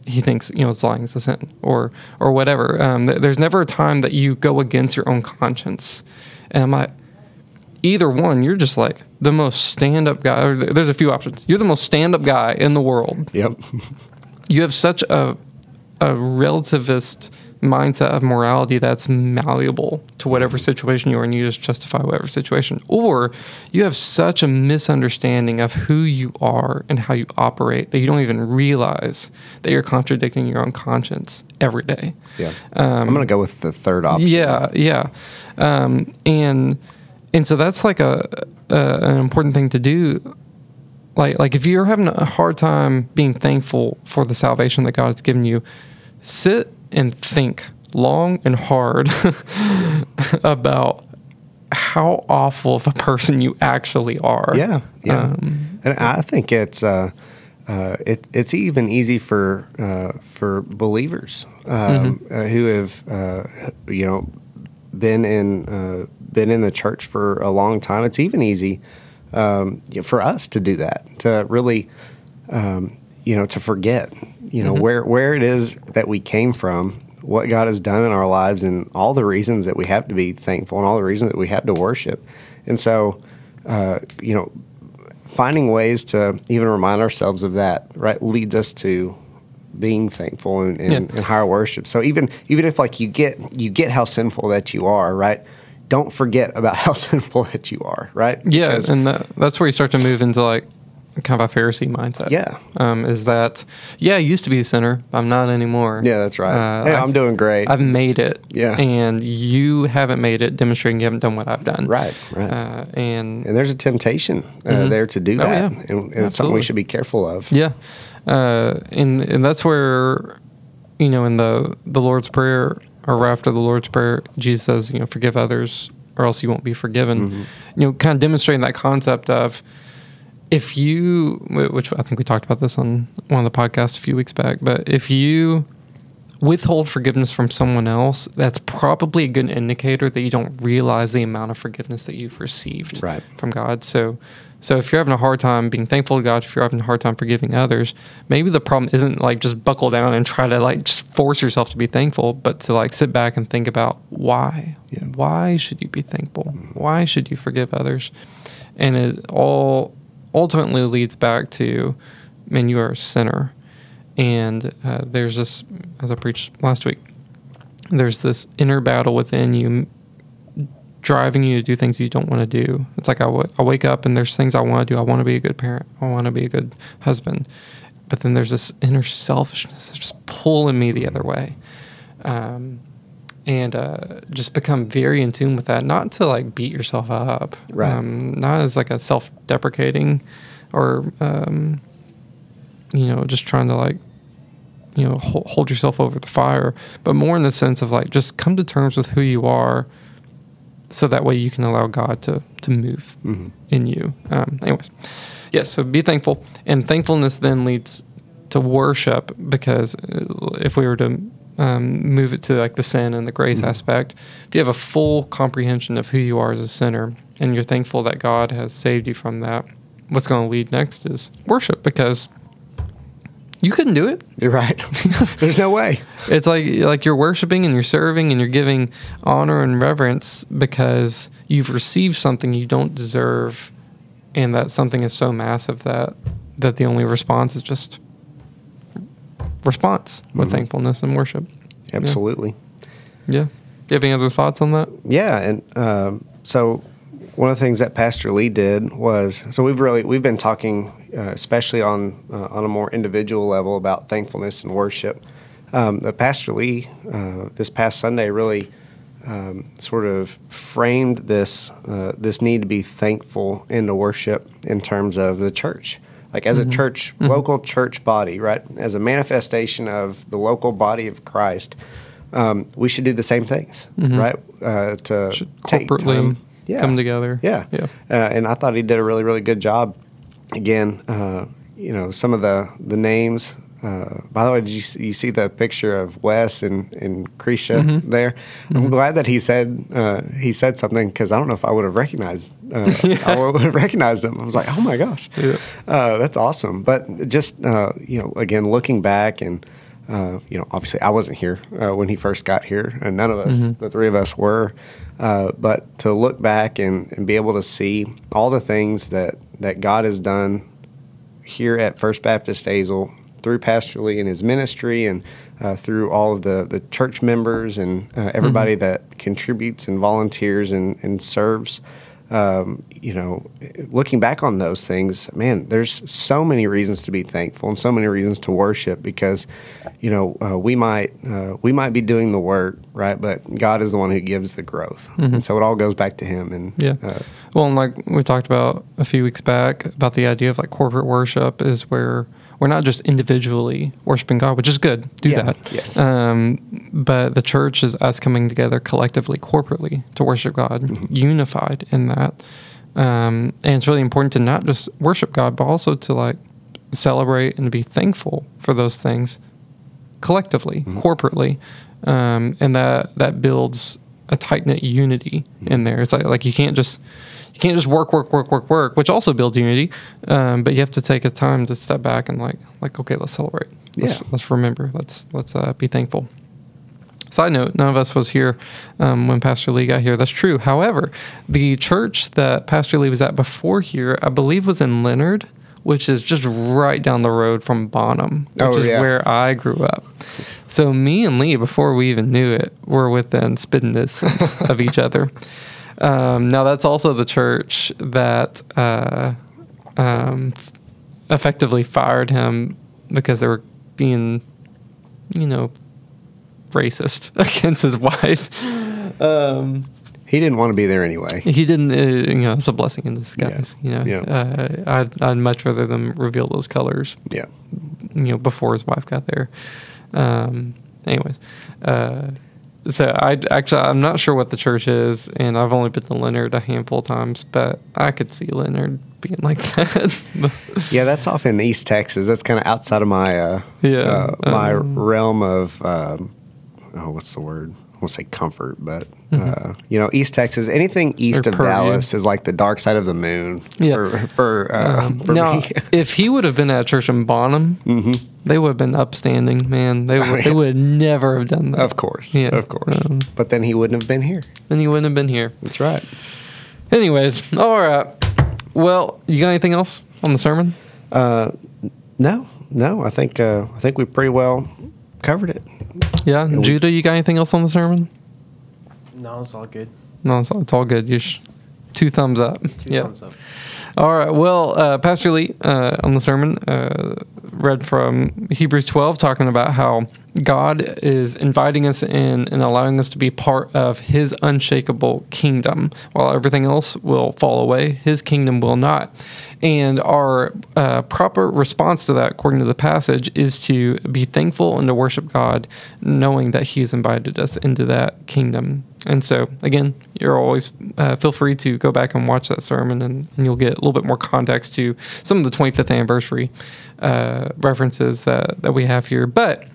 he thinks you know it's lying is a sin or or whatever. Um, th- there's never a time that you go against your own conscience, and I'm like, either one, you're just like the most stand up guy. Or th- there's a few options. You're the most stand up guy in the world. yep You have such a a relativist mindset of morality that's malleable to whatever situation you're in. You just justify whatever situation, or you have such a misunderstanding of who you are and how you operate that you don't even realize that you're contradicting your own conscience every day. yeah i'm gonna go with the third option Yeah, yeah, um, and and so that's like a, a an important thing to do. Like like if you're having a hard time being thankful for the salvation that God has given you, sit and think long and hard about how awful of a person you actually are. Yeah, yeah. Um, and I think it's uh, uh, it, it's even easy for uh, for believers um, Mm-hmm. uh, who have uh, you know been in uh, been in the church for a long time. It's even easy um, for us to do that, to really, um, you know, to forget, you know, where where it is that we came from, what God has done in our lives, and all the reasons that we have to be thankful, and all the reasons that we have to worship. And so, uh, you know, finding ways to even remind ourselves of that, right, leads us to being thankful and, and, Yeah. and higher worship. So even even if like you get you get how sinful that you are, right? Don't forget about how sinful that you are, right? Yeah, Because- and that, that's where you start to move into like kind of a Pharisee mindset. Yeah. um, is that yeah? I used to be a sinner. I'm not anymore. yeah, that's right. Uh, hey, I've- I'm doing great. I've made it. Yeah. and you haven't made it, demonstrating you haven't done what I've done. Right, right. Uh, and and there's a temptation uh, there to do that. Oh, that, yeah. and, and it's something we should be careful of. Yeah, uh, and and that's where you know in the the Lord's prayer or after the Lord's prayer, Jesus says, you know, forgive others or else you won't be forgiven. Mm-hmm. You know, kind of demonstrating that concept of if you, which I think we talked about this on one of the podcasts a few weeks back, but if you withhold forgiveness from someone else, that's probably a good indicator that you don't realize the amount of forgiveness that you've received Right. from God. So, so if you're having a hard time being thankful to God, if you're having a hard time forgiving others, maybe the problem isn't like just buckle down and try to like just force yourself to be thankful, but to like sit back and think about why. Yeah. Why should you be thankful? Mm-hmm. Why should you forgive others? And it all ultimately leads back to, man, you are a sinner. And uh, there's this, as I preached last week, there's this inner battle within you driving you to do things you don't want to do. It's like I, w- I wake up and there's things I want to do. I want to be a good parent. I want to be a good husband. But then there's this inner selfishness that's just pulling me the other way. Um, and uh, just become very in tune with that. Not to like beat yourself up, Right. Um, not as like a self-deprecating, or um, you know, just trying to like you know hold, hold yourself over the fire, but more in the sense of like just come to terms with who you are, so that way you can allow God to to move Mm-hmm. in you. Um, anyways, yes. so be thankful, and thankfulness then leads to worship because uh, if we were to um, move it to like the sin and the grace aspect, if you have a full comprehension of who you are as a sinner, and you're thankful that God has saved you from that, what's going to lead next is worship because you couldn't do it. You're right. There's no way. It's like like you're worshiping and you're serving and you're giving honor and reverence because you've received something you don't deserve, and that something is so massive that that the only response is just response with thankfulness and worship. Absolutely. Yeah. Do you have any other thoughts on that? Yeah, and um, so one of the things that Pastor Lee did was so we've really we've been talking, uh, especially on uh, on a more individual level about thankfulness and worship. Um, the Pastor Lee uh, this past Sunday really um, sort of framed this uh, this need to be thankful into worship in terms of the church, like as a church, local church body, right? As a manifestation of the local body of Christ, um, we should do the same things, right? Uh, to Should corporately time- come together. Yeah, Yeah. Uh, and I thought he did a really, really good job. Again, uh, you know, some of the the names. Uh, by the way, did you see, you see the picture of Wes and and Krisha Mm-hmm. there? I'm glad that he said uh, he said something because I don't know if I would have recognized. Uh, I would have recognized him. I was like, oh my gosh, Yeah. uh, that's awesome. But just uh, you know, again, looking back and uh, you know, obviously I wasn't here uh, when he first got here, and none of us, Mm-hmm. the three of us, were. Uh, but to look back and, and be able to see all the things that that God has done here at First Baptist Haslet through Pastor Lee and his ministry and uh, through all of the, the church members and uh, everybody that contributes and volunteers and, and serves. Um, you know, looking back on those things, man, there's so many reasons to be thankful and so many reasons to worship because, you know, uh, we might uh, we might be doing the work, right? But God is the one who gives the growth, and so it all goes back to Him. And Yeah. uh, Well, and like we talked about a few weeks back about the idea of like corporate worship is where we're not just individually worshiping God, which is good. Do Yeah, that. yes. Um, but the church is us coming together collectively, corporately to worship God, Mm-hmm. unified in that. Um, and it's really important to not just worship God, but also to like celebrate and be thankful for those things collectively, Mm-hmm. corporately, um, and that that builds a tight knit unity in there. It's like like you can't just you can't just work work work work work, which also builds unity. Um, but you have to take a time to step back and like like okay, let's celebrate. Let's, Yeah. let's remember. Let's let's uh, be thankful. Side note: None of us was here um, when Pastor Lee got here. That's true. However, the church that Pastor Lee was at before here, I believe, was in Leonard, which is just right down the road from Bonham, which Oh, is yeah. where I grew up. So me and Lee, before we even knew it, were within spitting distance of each other. Um, now that's also the church that uh, um, effectively fired him because they were being, you know, racist against his wife. Um, He didn't want to be there anyway. he didn't, uh, you know, it's a blessing in disguise. Yeah. You know, Yeah. uh, I'd, I'd much rather them reveal those colors Yeah. you know before his wife got there. Um, anyways, uh, so I actually I'm not sure what the church is, and I've only been to Leonard a handful of times, but I could see Leonard being like that. Yeah, that's off in East Texas. That's kind of outside of my uh, Yeah, uh, my um, realm of um, oh, what's the word? I won't say comfort, but Mm-hmm. uh, you know, East Texas. Anything east Or of purview. Dallas is like the dark side of the moon. Yeah. For for, uh, Um, for now, me. if he would have been at church in Bonham, they would have been upstanding, man. They would, Oh, they would never have done that. of course, Yeah. of course. Um, but then he wouldn't have been here. Then he wouldn't have been here. That's right. Anyways, all right. Well, you got anything else on the sermon? Uh, no, no. I think uh, I think we pretty well covered it. Yeah, Judah, you got anything else on the sermon? No, it's all good. No, it's, it's all good. You sh- two thumbs up. Two yeah. thumbs up. All right. Well, uh, Pastor Lee uh, on the sermon uh, read from Hebrews 12, talking about how God is inviting us in and allowing us to be part of His unshakable kingdom. While everything else will fall away, His kingdom will not. And our uh, proper response to that, according to the passage, is to be thankful and to worship God, knowing that He's invited us into that kingdom. And so, again, you're always uh, feel free to go back and watch that sermon, and, and you'll get a little bit more context to some of the 25th anniversary uh, references that, that we have here. But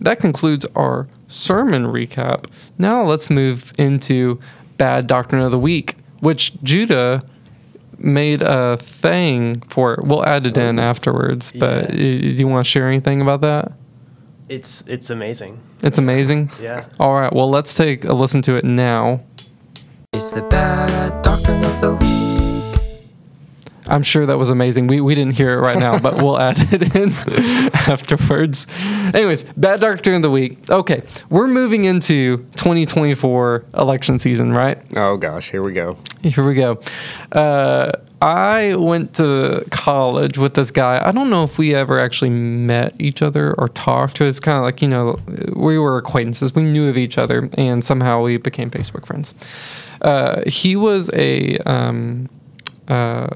that concludes our sermon recap. Now let's move into bad doctrine of the week, which Judah made a thing for. it. We'll add it in oh, afterwards. But Yeah. do you want to share anything about that? It's it's amazing. It's amazing. Yeah. All right. Well, let's take a listen to it now. It's the bad doctrine of the week. I'm sure that was amazing. We, we didn't hear it right now, but we'll add it in afterwards. Anyways, bad doctrine of the week. Okay, we're moving into 2024 election season, right? Oh gosh, here we go. Here we go. Uh, I went to college with this guy. I don't know if we ever actually met each other or talked. It was kind of like, you know, we were acquaintances. We knew of each other, and somehow we became Facebook friends. Uh, he was a um, uh,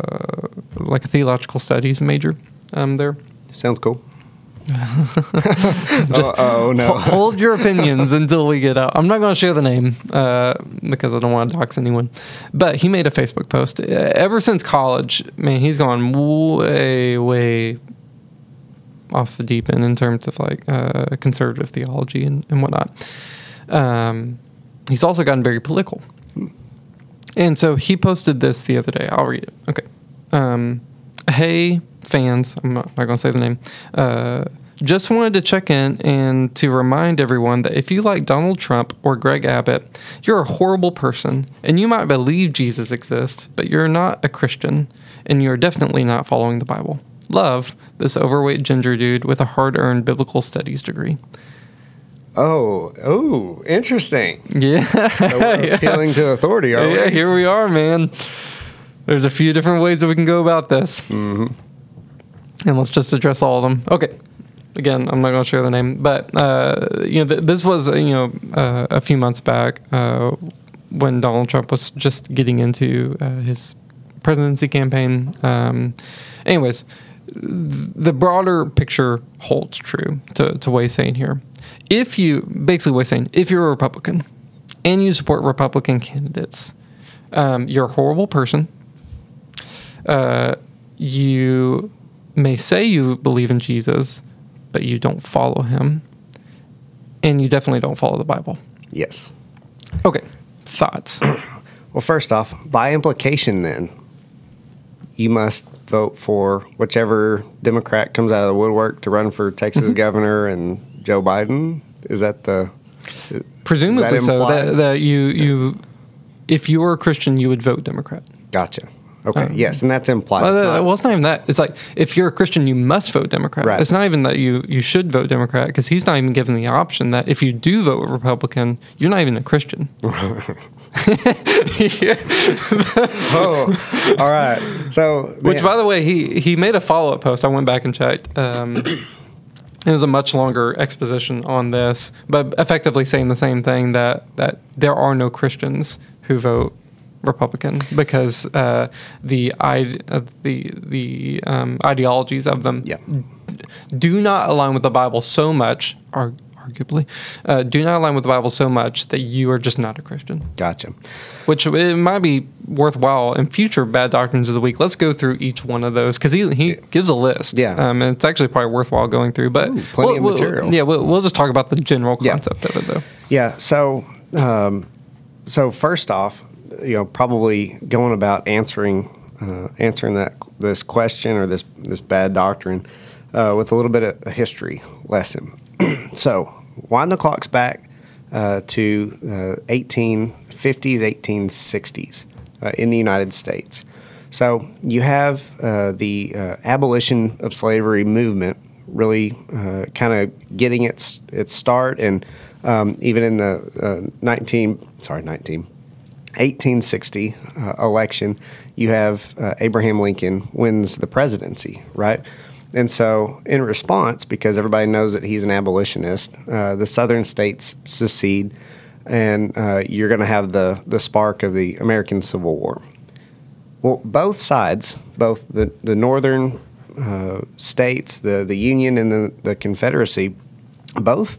like a theological studies major um, there. Sounds cool. oh, oh no. Hold your opinions until we get out. I'm not going to share the name uh, because I don't want to dox anyone. But he made a Facebook post. Uh, Ever since college, man, he's gone way, way off the deep end in terms of like uh, conservative theology and, and whatnot. Um, he's also gotten very political. And so he posted this the other day. I'll read it. Okay. Um, hey, fans. I'm not, not going to say the name. Uh, just wanted to check in and to remind everyone that if you like Donald Trump or Greg Abbott, you're a horrible person and you might believe Jesus exists, but you're not a Christian and you're definitely not following the Bible. Love, this overweight ginger dude with a hard earned biblical studies degree. Oh, oh, interesting. Yeah. So we're appealing to authority, are yeah, we? here we are, man. There's a few different ways that we can go about this. Mm-hmm. And let's just address all of them. Okay. Again, I'm not going to share the name, but uh, you know, th- this was you know uh, a few months back uh, when Donald Trump was just getting into uh, his presidency campaign. Um, anyways, th- the broader picture holds true to, to what he's saying here. If you basically what he's saying, if you're a Republican and you support Republican candidates, um, you're a horrible person. Uh, you may say you believe in Jesus, but you don't follow him, and you definitely don't follow the Bible. Yes. Okay, thoughts? Well, first off, by implication, then you must vote for whichever Democrat comes out of the woodwork to run for Texas Mm-hmm. governor and Joe Biden. Is that the Presumably so. That, that you you if you were a Christian, you would vote Democrat. gotcha? Okay, Um, yes, and that's implied. Well, It's not- well, it's not even that. It's like if you're a Christian, you must vote Democrat. Right. It's not even that you you should vote Democrat because he's not even given the option that if you do vote Republican, you're not even a Christian. oh, all right. So, Which, man, by the way, he he made a follow up post. I went back and checked. Um, it was a much longer exposition on this, but effectively saying the same thing that that there are no Christians who vote Republican because uh, the uh, the the um, ideologies of them Yeah. do not align with the Bible so much, or arguably, uh, do not align with the Bible so much that you are just not a Christian gotcha. which it might be worthwhile in future bad doctrines of the week. Let's go through each one of those because he he gives a list. Yeah. um, and it's actually probably worthwhile going through. But Ooh, plenty we'll- of we'll- material. yeah, we'll, we'll just talk about the general Yeah. concept of it though. Yeah. So, um, so first off, you know, probably going about answering uh, answering that this question or this this bad doctrine uh, with a little bit of a history lesson. so, wind the clocks back uh, to uh, 1850s, 1860s uh, in the United States. So you have uh, the uh, abolition of slavery movement really uh, kind of getting its its start, and um, even in the uh, 19 sorry 19 1860 uh, election, you have Abraham Lincoln wins the presidency, right? And so, in response, because everybody knows that he's an abolitionist, uh, the southern states secede, and uh, you're going to have the, the spark of the American Civil War. Well, both sides, both the, the northern uh, states, the, the Union and the, the Confederacy, both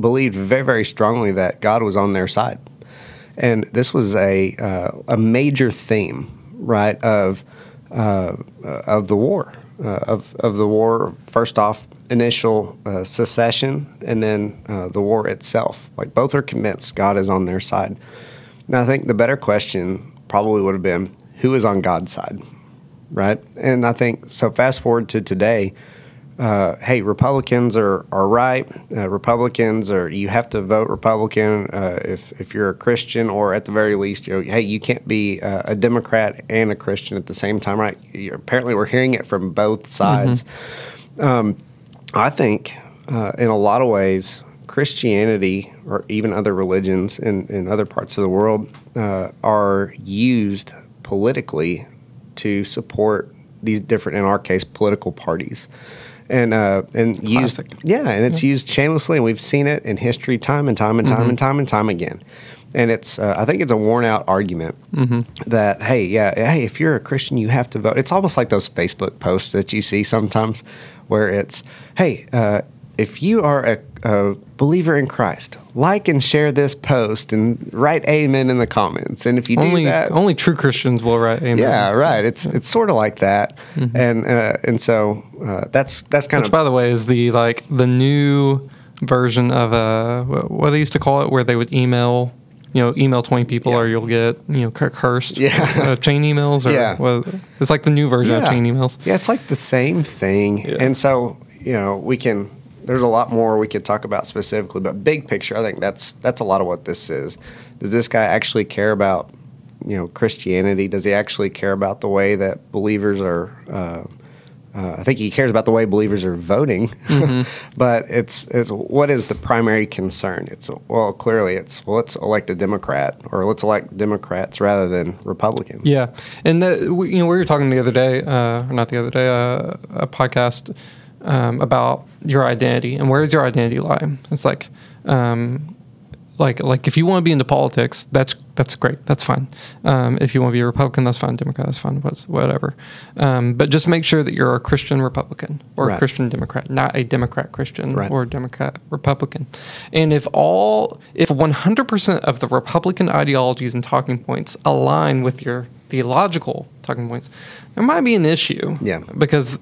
believed very, very strongly that God was on their side. And this was a, uh, a major theme, right, of, uh, of the war. Uh, of, of the war, first off, initial uh, secession, and then uh, the war itself. Like both are convinced God is on their side. Now, I think the better question probably would have been who is on God's side, right? And I think so. Fast forward to today. Uh, hey, Republicans are are right. Uh, Republicans are you have to vote Republican uh, if if you're a Christian, or at the very least, you know, hey, you can't be uh, a Democrat and a Christian at the same time, right? You're, apparently, we're hearing it from both sides. Um, I think, uh, in a lot of ways, Christianity or even other religions in, in other parts of the world uh, are used politically to support these different, in our case, political parties. And uh, and used yeah, and it's used shamelessly, and we've seen it in history time and time and time and time and time again. And it's uh, I think it's a worn out argument that hey yeah hey if you're a Christian you have to vote. It's almost like those Facebook posts that you see sometimes where it's hey uh, if you are a, a believer in Christ like and share this post and write amen in the comments. And if you do Only that, only true Christians will write amen. yeah, right. It's it's sort of like that, and uh, and so uh, that's that's kind of Which, of by the way, is the like the new version of uh what they used to call it, where they would email, you know, email twenty people, Yeah. or you'll get you know cur- cursed, Yeah. uh, chain emails, or Yeah. what, it's like the new version of chain emails. Yeah, it's like the same thing. Yeah. And so, you know, we can there's a lot more we could talk about specifically, but big picture, I think that's that's a lot of what this is. Does this guy actually care about, you know, Christianity? Does he actually care about the way that believers are uh, uh, I think he cares about the way believers are voting, but it's it's what is the primary concern? It's well, clearly it's well, let's elect a Democrat or let's elect Democrats rather than Republicans. Yeah, and the, we, you know we were talking the other day, uh, or not the other day, uh, a podcast um, about your identity and where does your identity lie. It's like, um, like like if you want to be into politics, that's that's great, that's fine. Um, if you want to be a Republican, that's fine. Democrat, that's fine. Whatever. Um, but just make sure that you're a Christian Republican or a Christian Democrat, not a Democrat Christian Right. or a Democrat Republican. And if all, if 100% of the Republican ideologies and talking points align with your theological talking points, there might be an issue. Yeah. Because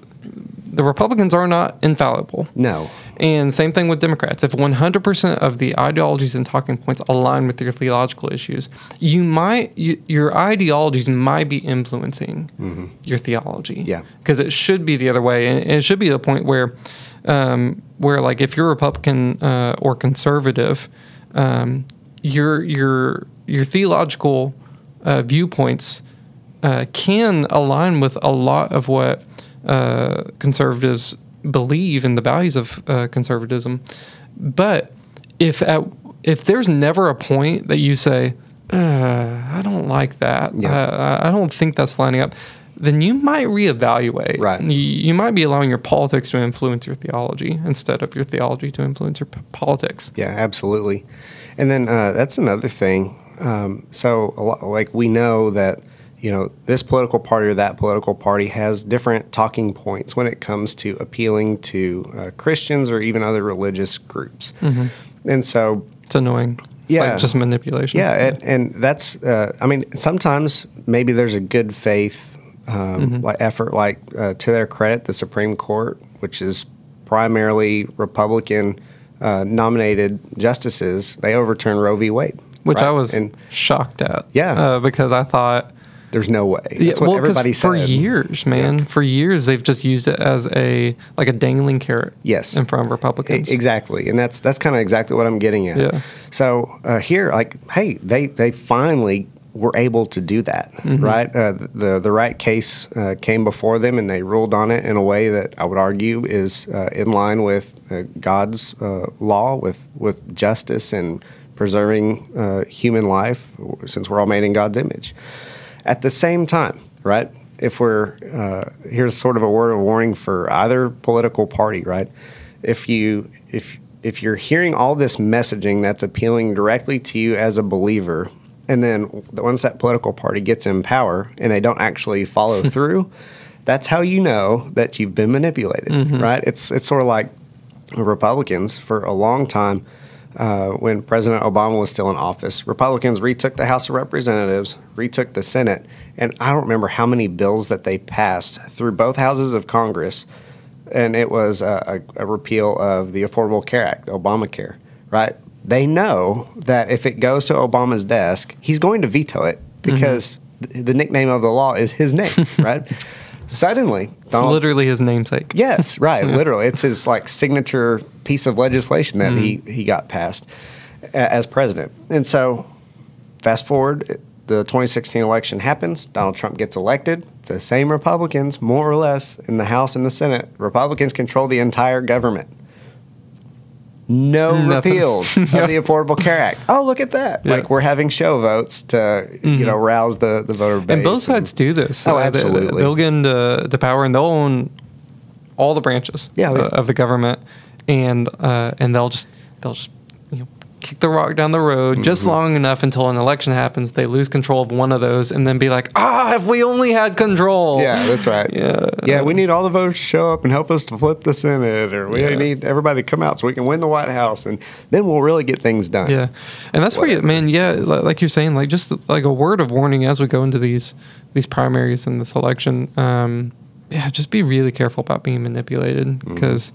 the Republicans are not infallible. No. And same thing with Democrats. If 100% of the ideologies and talking points align with your theological issues, you might you, your ideologies might be influencing your theology. Mm-hmm. Yeah. because it should be the other way, and it should be the point where, um, where like if you're Republican uh, or conservative, um, your your your theological uh, viewpoints uh, can align with a lot of what uh, conservatives believe in the values of uh, conservatism. But if at, if there's never a point that you say, uh, I don't like that, Yeah. uh, I don't think that's lining up, then you might reevaluate. Right. You, you might be allowing your politics to influence your theology instead of your theology to influence your p- politics. Yeah, absolutely. And then uh, that's another thing. Um, so, a lot, like we know that you know this political party or that political party has different talking points when it comes to appealing to uh, Christians or even other religious groups. And so, It's annoying. It's Yeah. like just manipulation. yeah, and, and that's uh, I mean sometimes maybe there's a good faith um, like effort like uh, to their credit the Supreme Court which is primarily Republican uh, nominated justices they overturned Roe v. Wade which right? I was and shocked at. Yeah. uh, because I thought there's no way that's yeah, what well, everybody for years, man, for years they've just used it as a like a dangling carrot. Yes. in front of E- Republicans. Exactly, and that's that's kind of exactly what I'm getting at. Yeah. So uh, here, like, hey, they they finally were able to do that, Mm-hmm. right? Uh, the the right case uh, came before them, and they ruled on it in a way that I would argue is uh, in line with uh, God's uh, law, with with justice and preserving uh, human life, since we're all made in God's image. At the same time, right? If we're uh, here's sort of a word of warning for either political party, right? If you if if you're hearing all this messaging that's appealing directly to you as a believer, and then once that political party gets in power and they don't actually follow through, that's how you know that you've been manipulated, right? It's it's sort of like Republicans for a long time. Uh, when President Obama was still in office, Republicans retook the House of Representatives, retook the Senate, and I don't remember how many bills that they passed through both houses of Congress. And it was a, a, a repeal of the Affordable Care Act, Obamacare, right? They know that if it goes to Obama's desk, he's going to veto it because th- the nickname of the law is his name, right? Suddenly, it's literally his namesake. Yes, right. Literally, it's his like signature piece of legislation that he mm-hmm. he got passed as president. And so, fast forward, the 2016 election happens. Donald Trump gets elected. The same Republicans, more or less, in the House and the Senate. Republicans control the entire government. No Nothing. repeals of the Affordable Care Act. Oh, look at that! Yeah. Like we're having show votes to you know rouse the the voter base. And both sides do this. Oh, Uh, they- absolutely. They'll get into to power and they'll own all the branches Yeah, uh, of the government, and uh, and they'll just they'll just kick the rock down the road Mm-hmm. just long enough until an election happens. They lose control of one of those, and then be like, ah, if we only had control. Yeah, that's right. Yeah. yeah. We need all the voters to show up and help us to flip the Senate, or we Yeah. need everybody to come out so we can win the White House, and then we'll really get things done. Yeah, and that's where you, man. Yeah, li- like you're saying, like just like a word of warning as we go into these these primaries and this election. Um, yeah, just be really careful about being manipulated Mm-hmm. because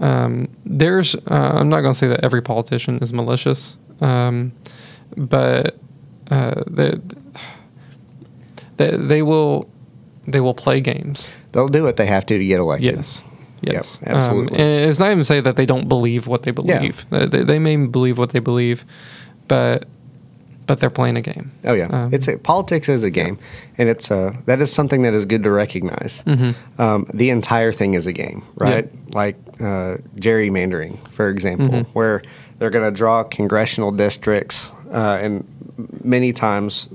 um, there's. Uh, I'm not going to say that every politician is malicious, um, but uh, they, they they will they will play games. They'll do what they have to to get elected. Yes. Yep, Yes. absolutely. Um, and it's not even say that they don't believe what they believe. Uh, They, they may believe what they believe, but but they're playing a game. Oh yeah, Um, it's a, politics is a game, and it's uh, that is something that is good to recognize. Mm-hmm. Um, the entire thing is a game, right? Like uh, gerrymandering, for example, Mm-hmm. where they're going to draw congressional districts, uh, and many times,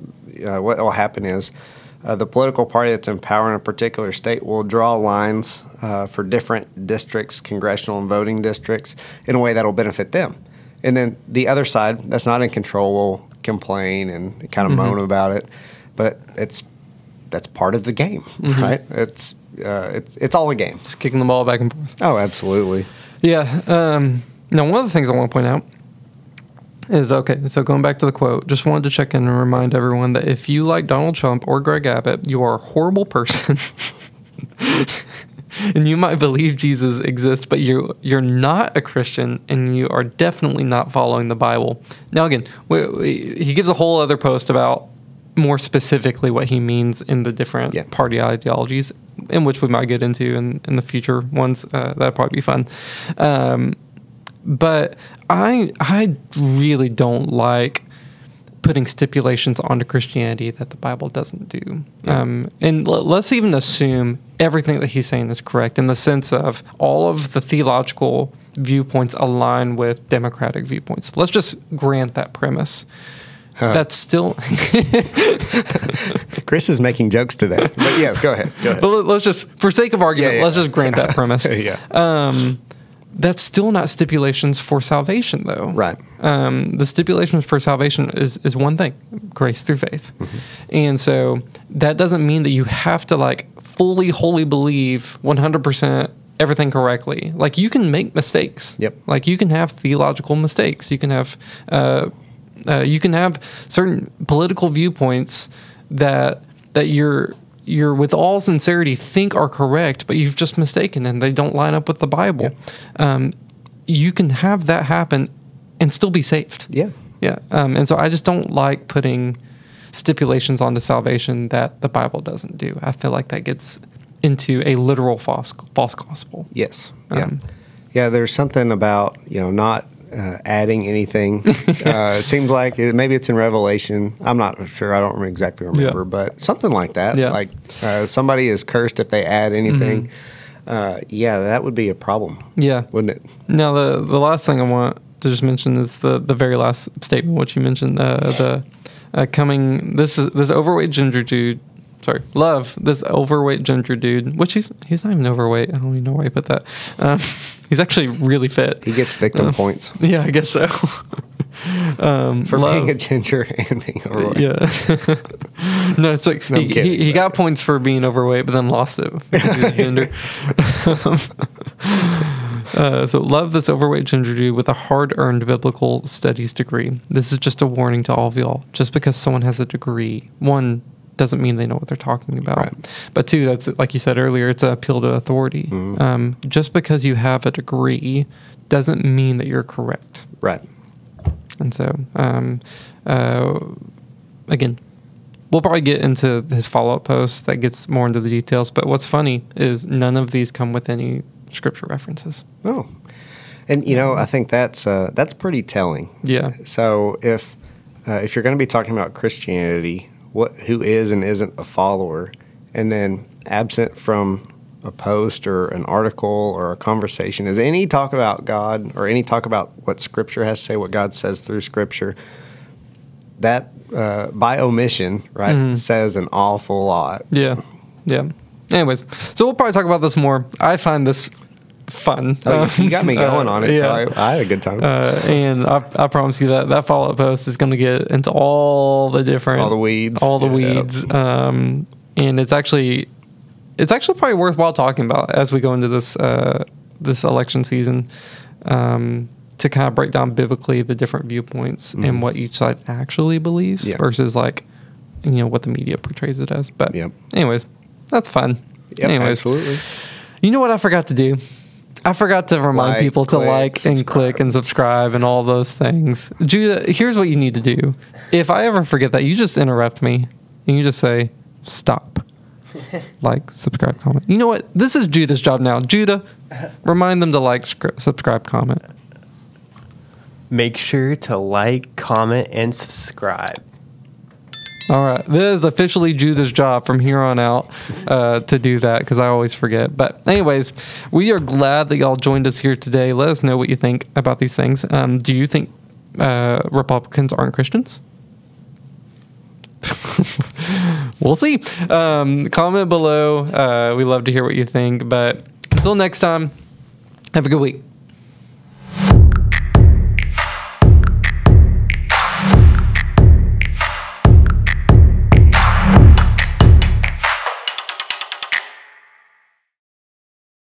uh, what will happen is. Uh, the political party that's in power in a particular state will draw lines uh, for different districts, congressional and voting districts, in a way that'll benefit them. And then the other side that's not in control will complain and kind of moan about it, but it's that's part of the game, right? It's uh, it's it's all a game. Just kicking the ball back and forth. Oh, absolutely. Yeah. Um, now, one of the things I want to point out is okay. So going back to the quote, just wanted to check in and remind everyone that if you like Donald Trump or Greg Abbott, you are a horrible person. and you might believe Jesus exists, but you you're not a Christian, and you are definitely not following the Bible. Now, again, we, we, he gives a whole other post about more specifically what he means in the different Yeah. party ideologies, in which we might get into in, in the future ones. Uh, that'd probably be fun. Um, but I I really don't like putting stipulations onto Christianity that the Bible doesn't do. Um, and l- let's even assume everything that he's saying is correct in the sense of all of the theological viewpoints align with democratic viewpoints. Let's just grant that premise. That's still, Chris is making jokes today. But yes, go ahead. Go ahead. but let- let's just, for sake of argument, Yeah, yeah. let's just grant that premise. yeah. Um, that's still not stipulations for salvation, though. Right. Um, the stipulations for salvation is is one thing: grace through faith, Mm-hmm. and so that doesn't mean that you have to like fully, wholly believe one hundred percent everything correctly. Like you can make mistakes. Yep. Like you can have theological mistakes. You can have. Uh, uh, you can have certain political viewpoints that that you're you're with all sincerity think are correct, but you've just mistaken and they don't line up with the Bible. Um, you can have that happen and still be saved. Yeah. Yeah. Um, and so I just don't like putting stipulations onto salvation that the Bible doesn't do. I feel like that gets into a literal false false gospel. Yes. Yeah. Um, yeah. There's something about you know not uh, adding anything. uh, it seems like it, maybe it's in Revelation. I'm not sure. I don't exactly remember, Yeah. but something like that. Yeah. Like uh, somebody is cursed if they add anything. Mm-hmm. Uh, yeah, that would be a problem, Yeah. wouldn't it? Now the the last thing I want to just mention is the the very last statement, what you mentioned, uh, the uh, coming this is this overweight ginger dude. Sorry, love this overweight ginger dude. Which he's he's not even overweight. I don't even know why I put that. He's actually really fit. He gets victim Uh, points Yeah, I guess so. um, for love- being a ginger and being overweight. yeah. no, it's like No, he, kidding, he, he got points for being overweight, but then lost it because he gender. uh, so love this overweight ginger dude with a hard-earned biblical studies degree. This is just a warning to all of y'all. Just because someone has a degree, one doesn't mean they know what they're talking about. Right. But two, that's like you said earlier, it's an appeal to authority. Mm-hmm. Um, just because you have a degree doesn't mean that you're correct. Right. And so, um, uh, again, we'll probably get into his follow up post that gets more into the details. But what's funny is none of these come with any scripture references. Oh, and you know, I think that's uh, that's pretty telling. Yeah. So if uh, if you're going to be talking about Christianity, what who is and isn't a follower, and then absent from a post or an article or a conversation is any talk about God or any talk about what Scripture has to say, what God says through Scripture. That uh, by omission, right, Mhm. says an awful lot. Yeah. Yeah. Anyways, so we'll probably talk about this more. I find this fun. Oh, you- you got me going Uh, on it, so. I, I had a good time. Uh, and I, I promise you that that follow up post is going to get into all the different, All the weeds. all the Yeah. weeds. Um, and it's actually, it's actually probably worthwhile talking about as we go into this uh, this election season, um, to kind of break down biblically the different viewpoints and what each side actually believes Mm-hmm. Yeah. versus like, you know, what the media portrays it as. But, Yep. anyways, that's fun. Yep, anyways, absolutely. you know what I forgot to do? I forgot to remind Like, people to click, like and click and subscribe and all those things. Judah, here's what you need to do. If I ever forget that, you just interrupt me and you just say, stop. like, subscribe, comment. You know what? This is Judah's job now. Judah, remind them to like, scri- subscribe, comment. Make sure to like, comment, and subscribe. All right. This is officially Judah's job from here on out uh, to do that because I always forget. But, anyways, we are glad that y'all joined us here today. Let us know what you think about these things. Um, do you think uh, Republicans aren't Christians? we'll see. Um, comment below. Uh, we love to hear what you think. But until next time, have a good week.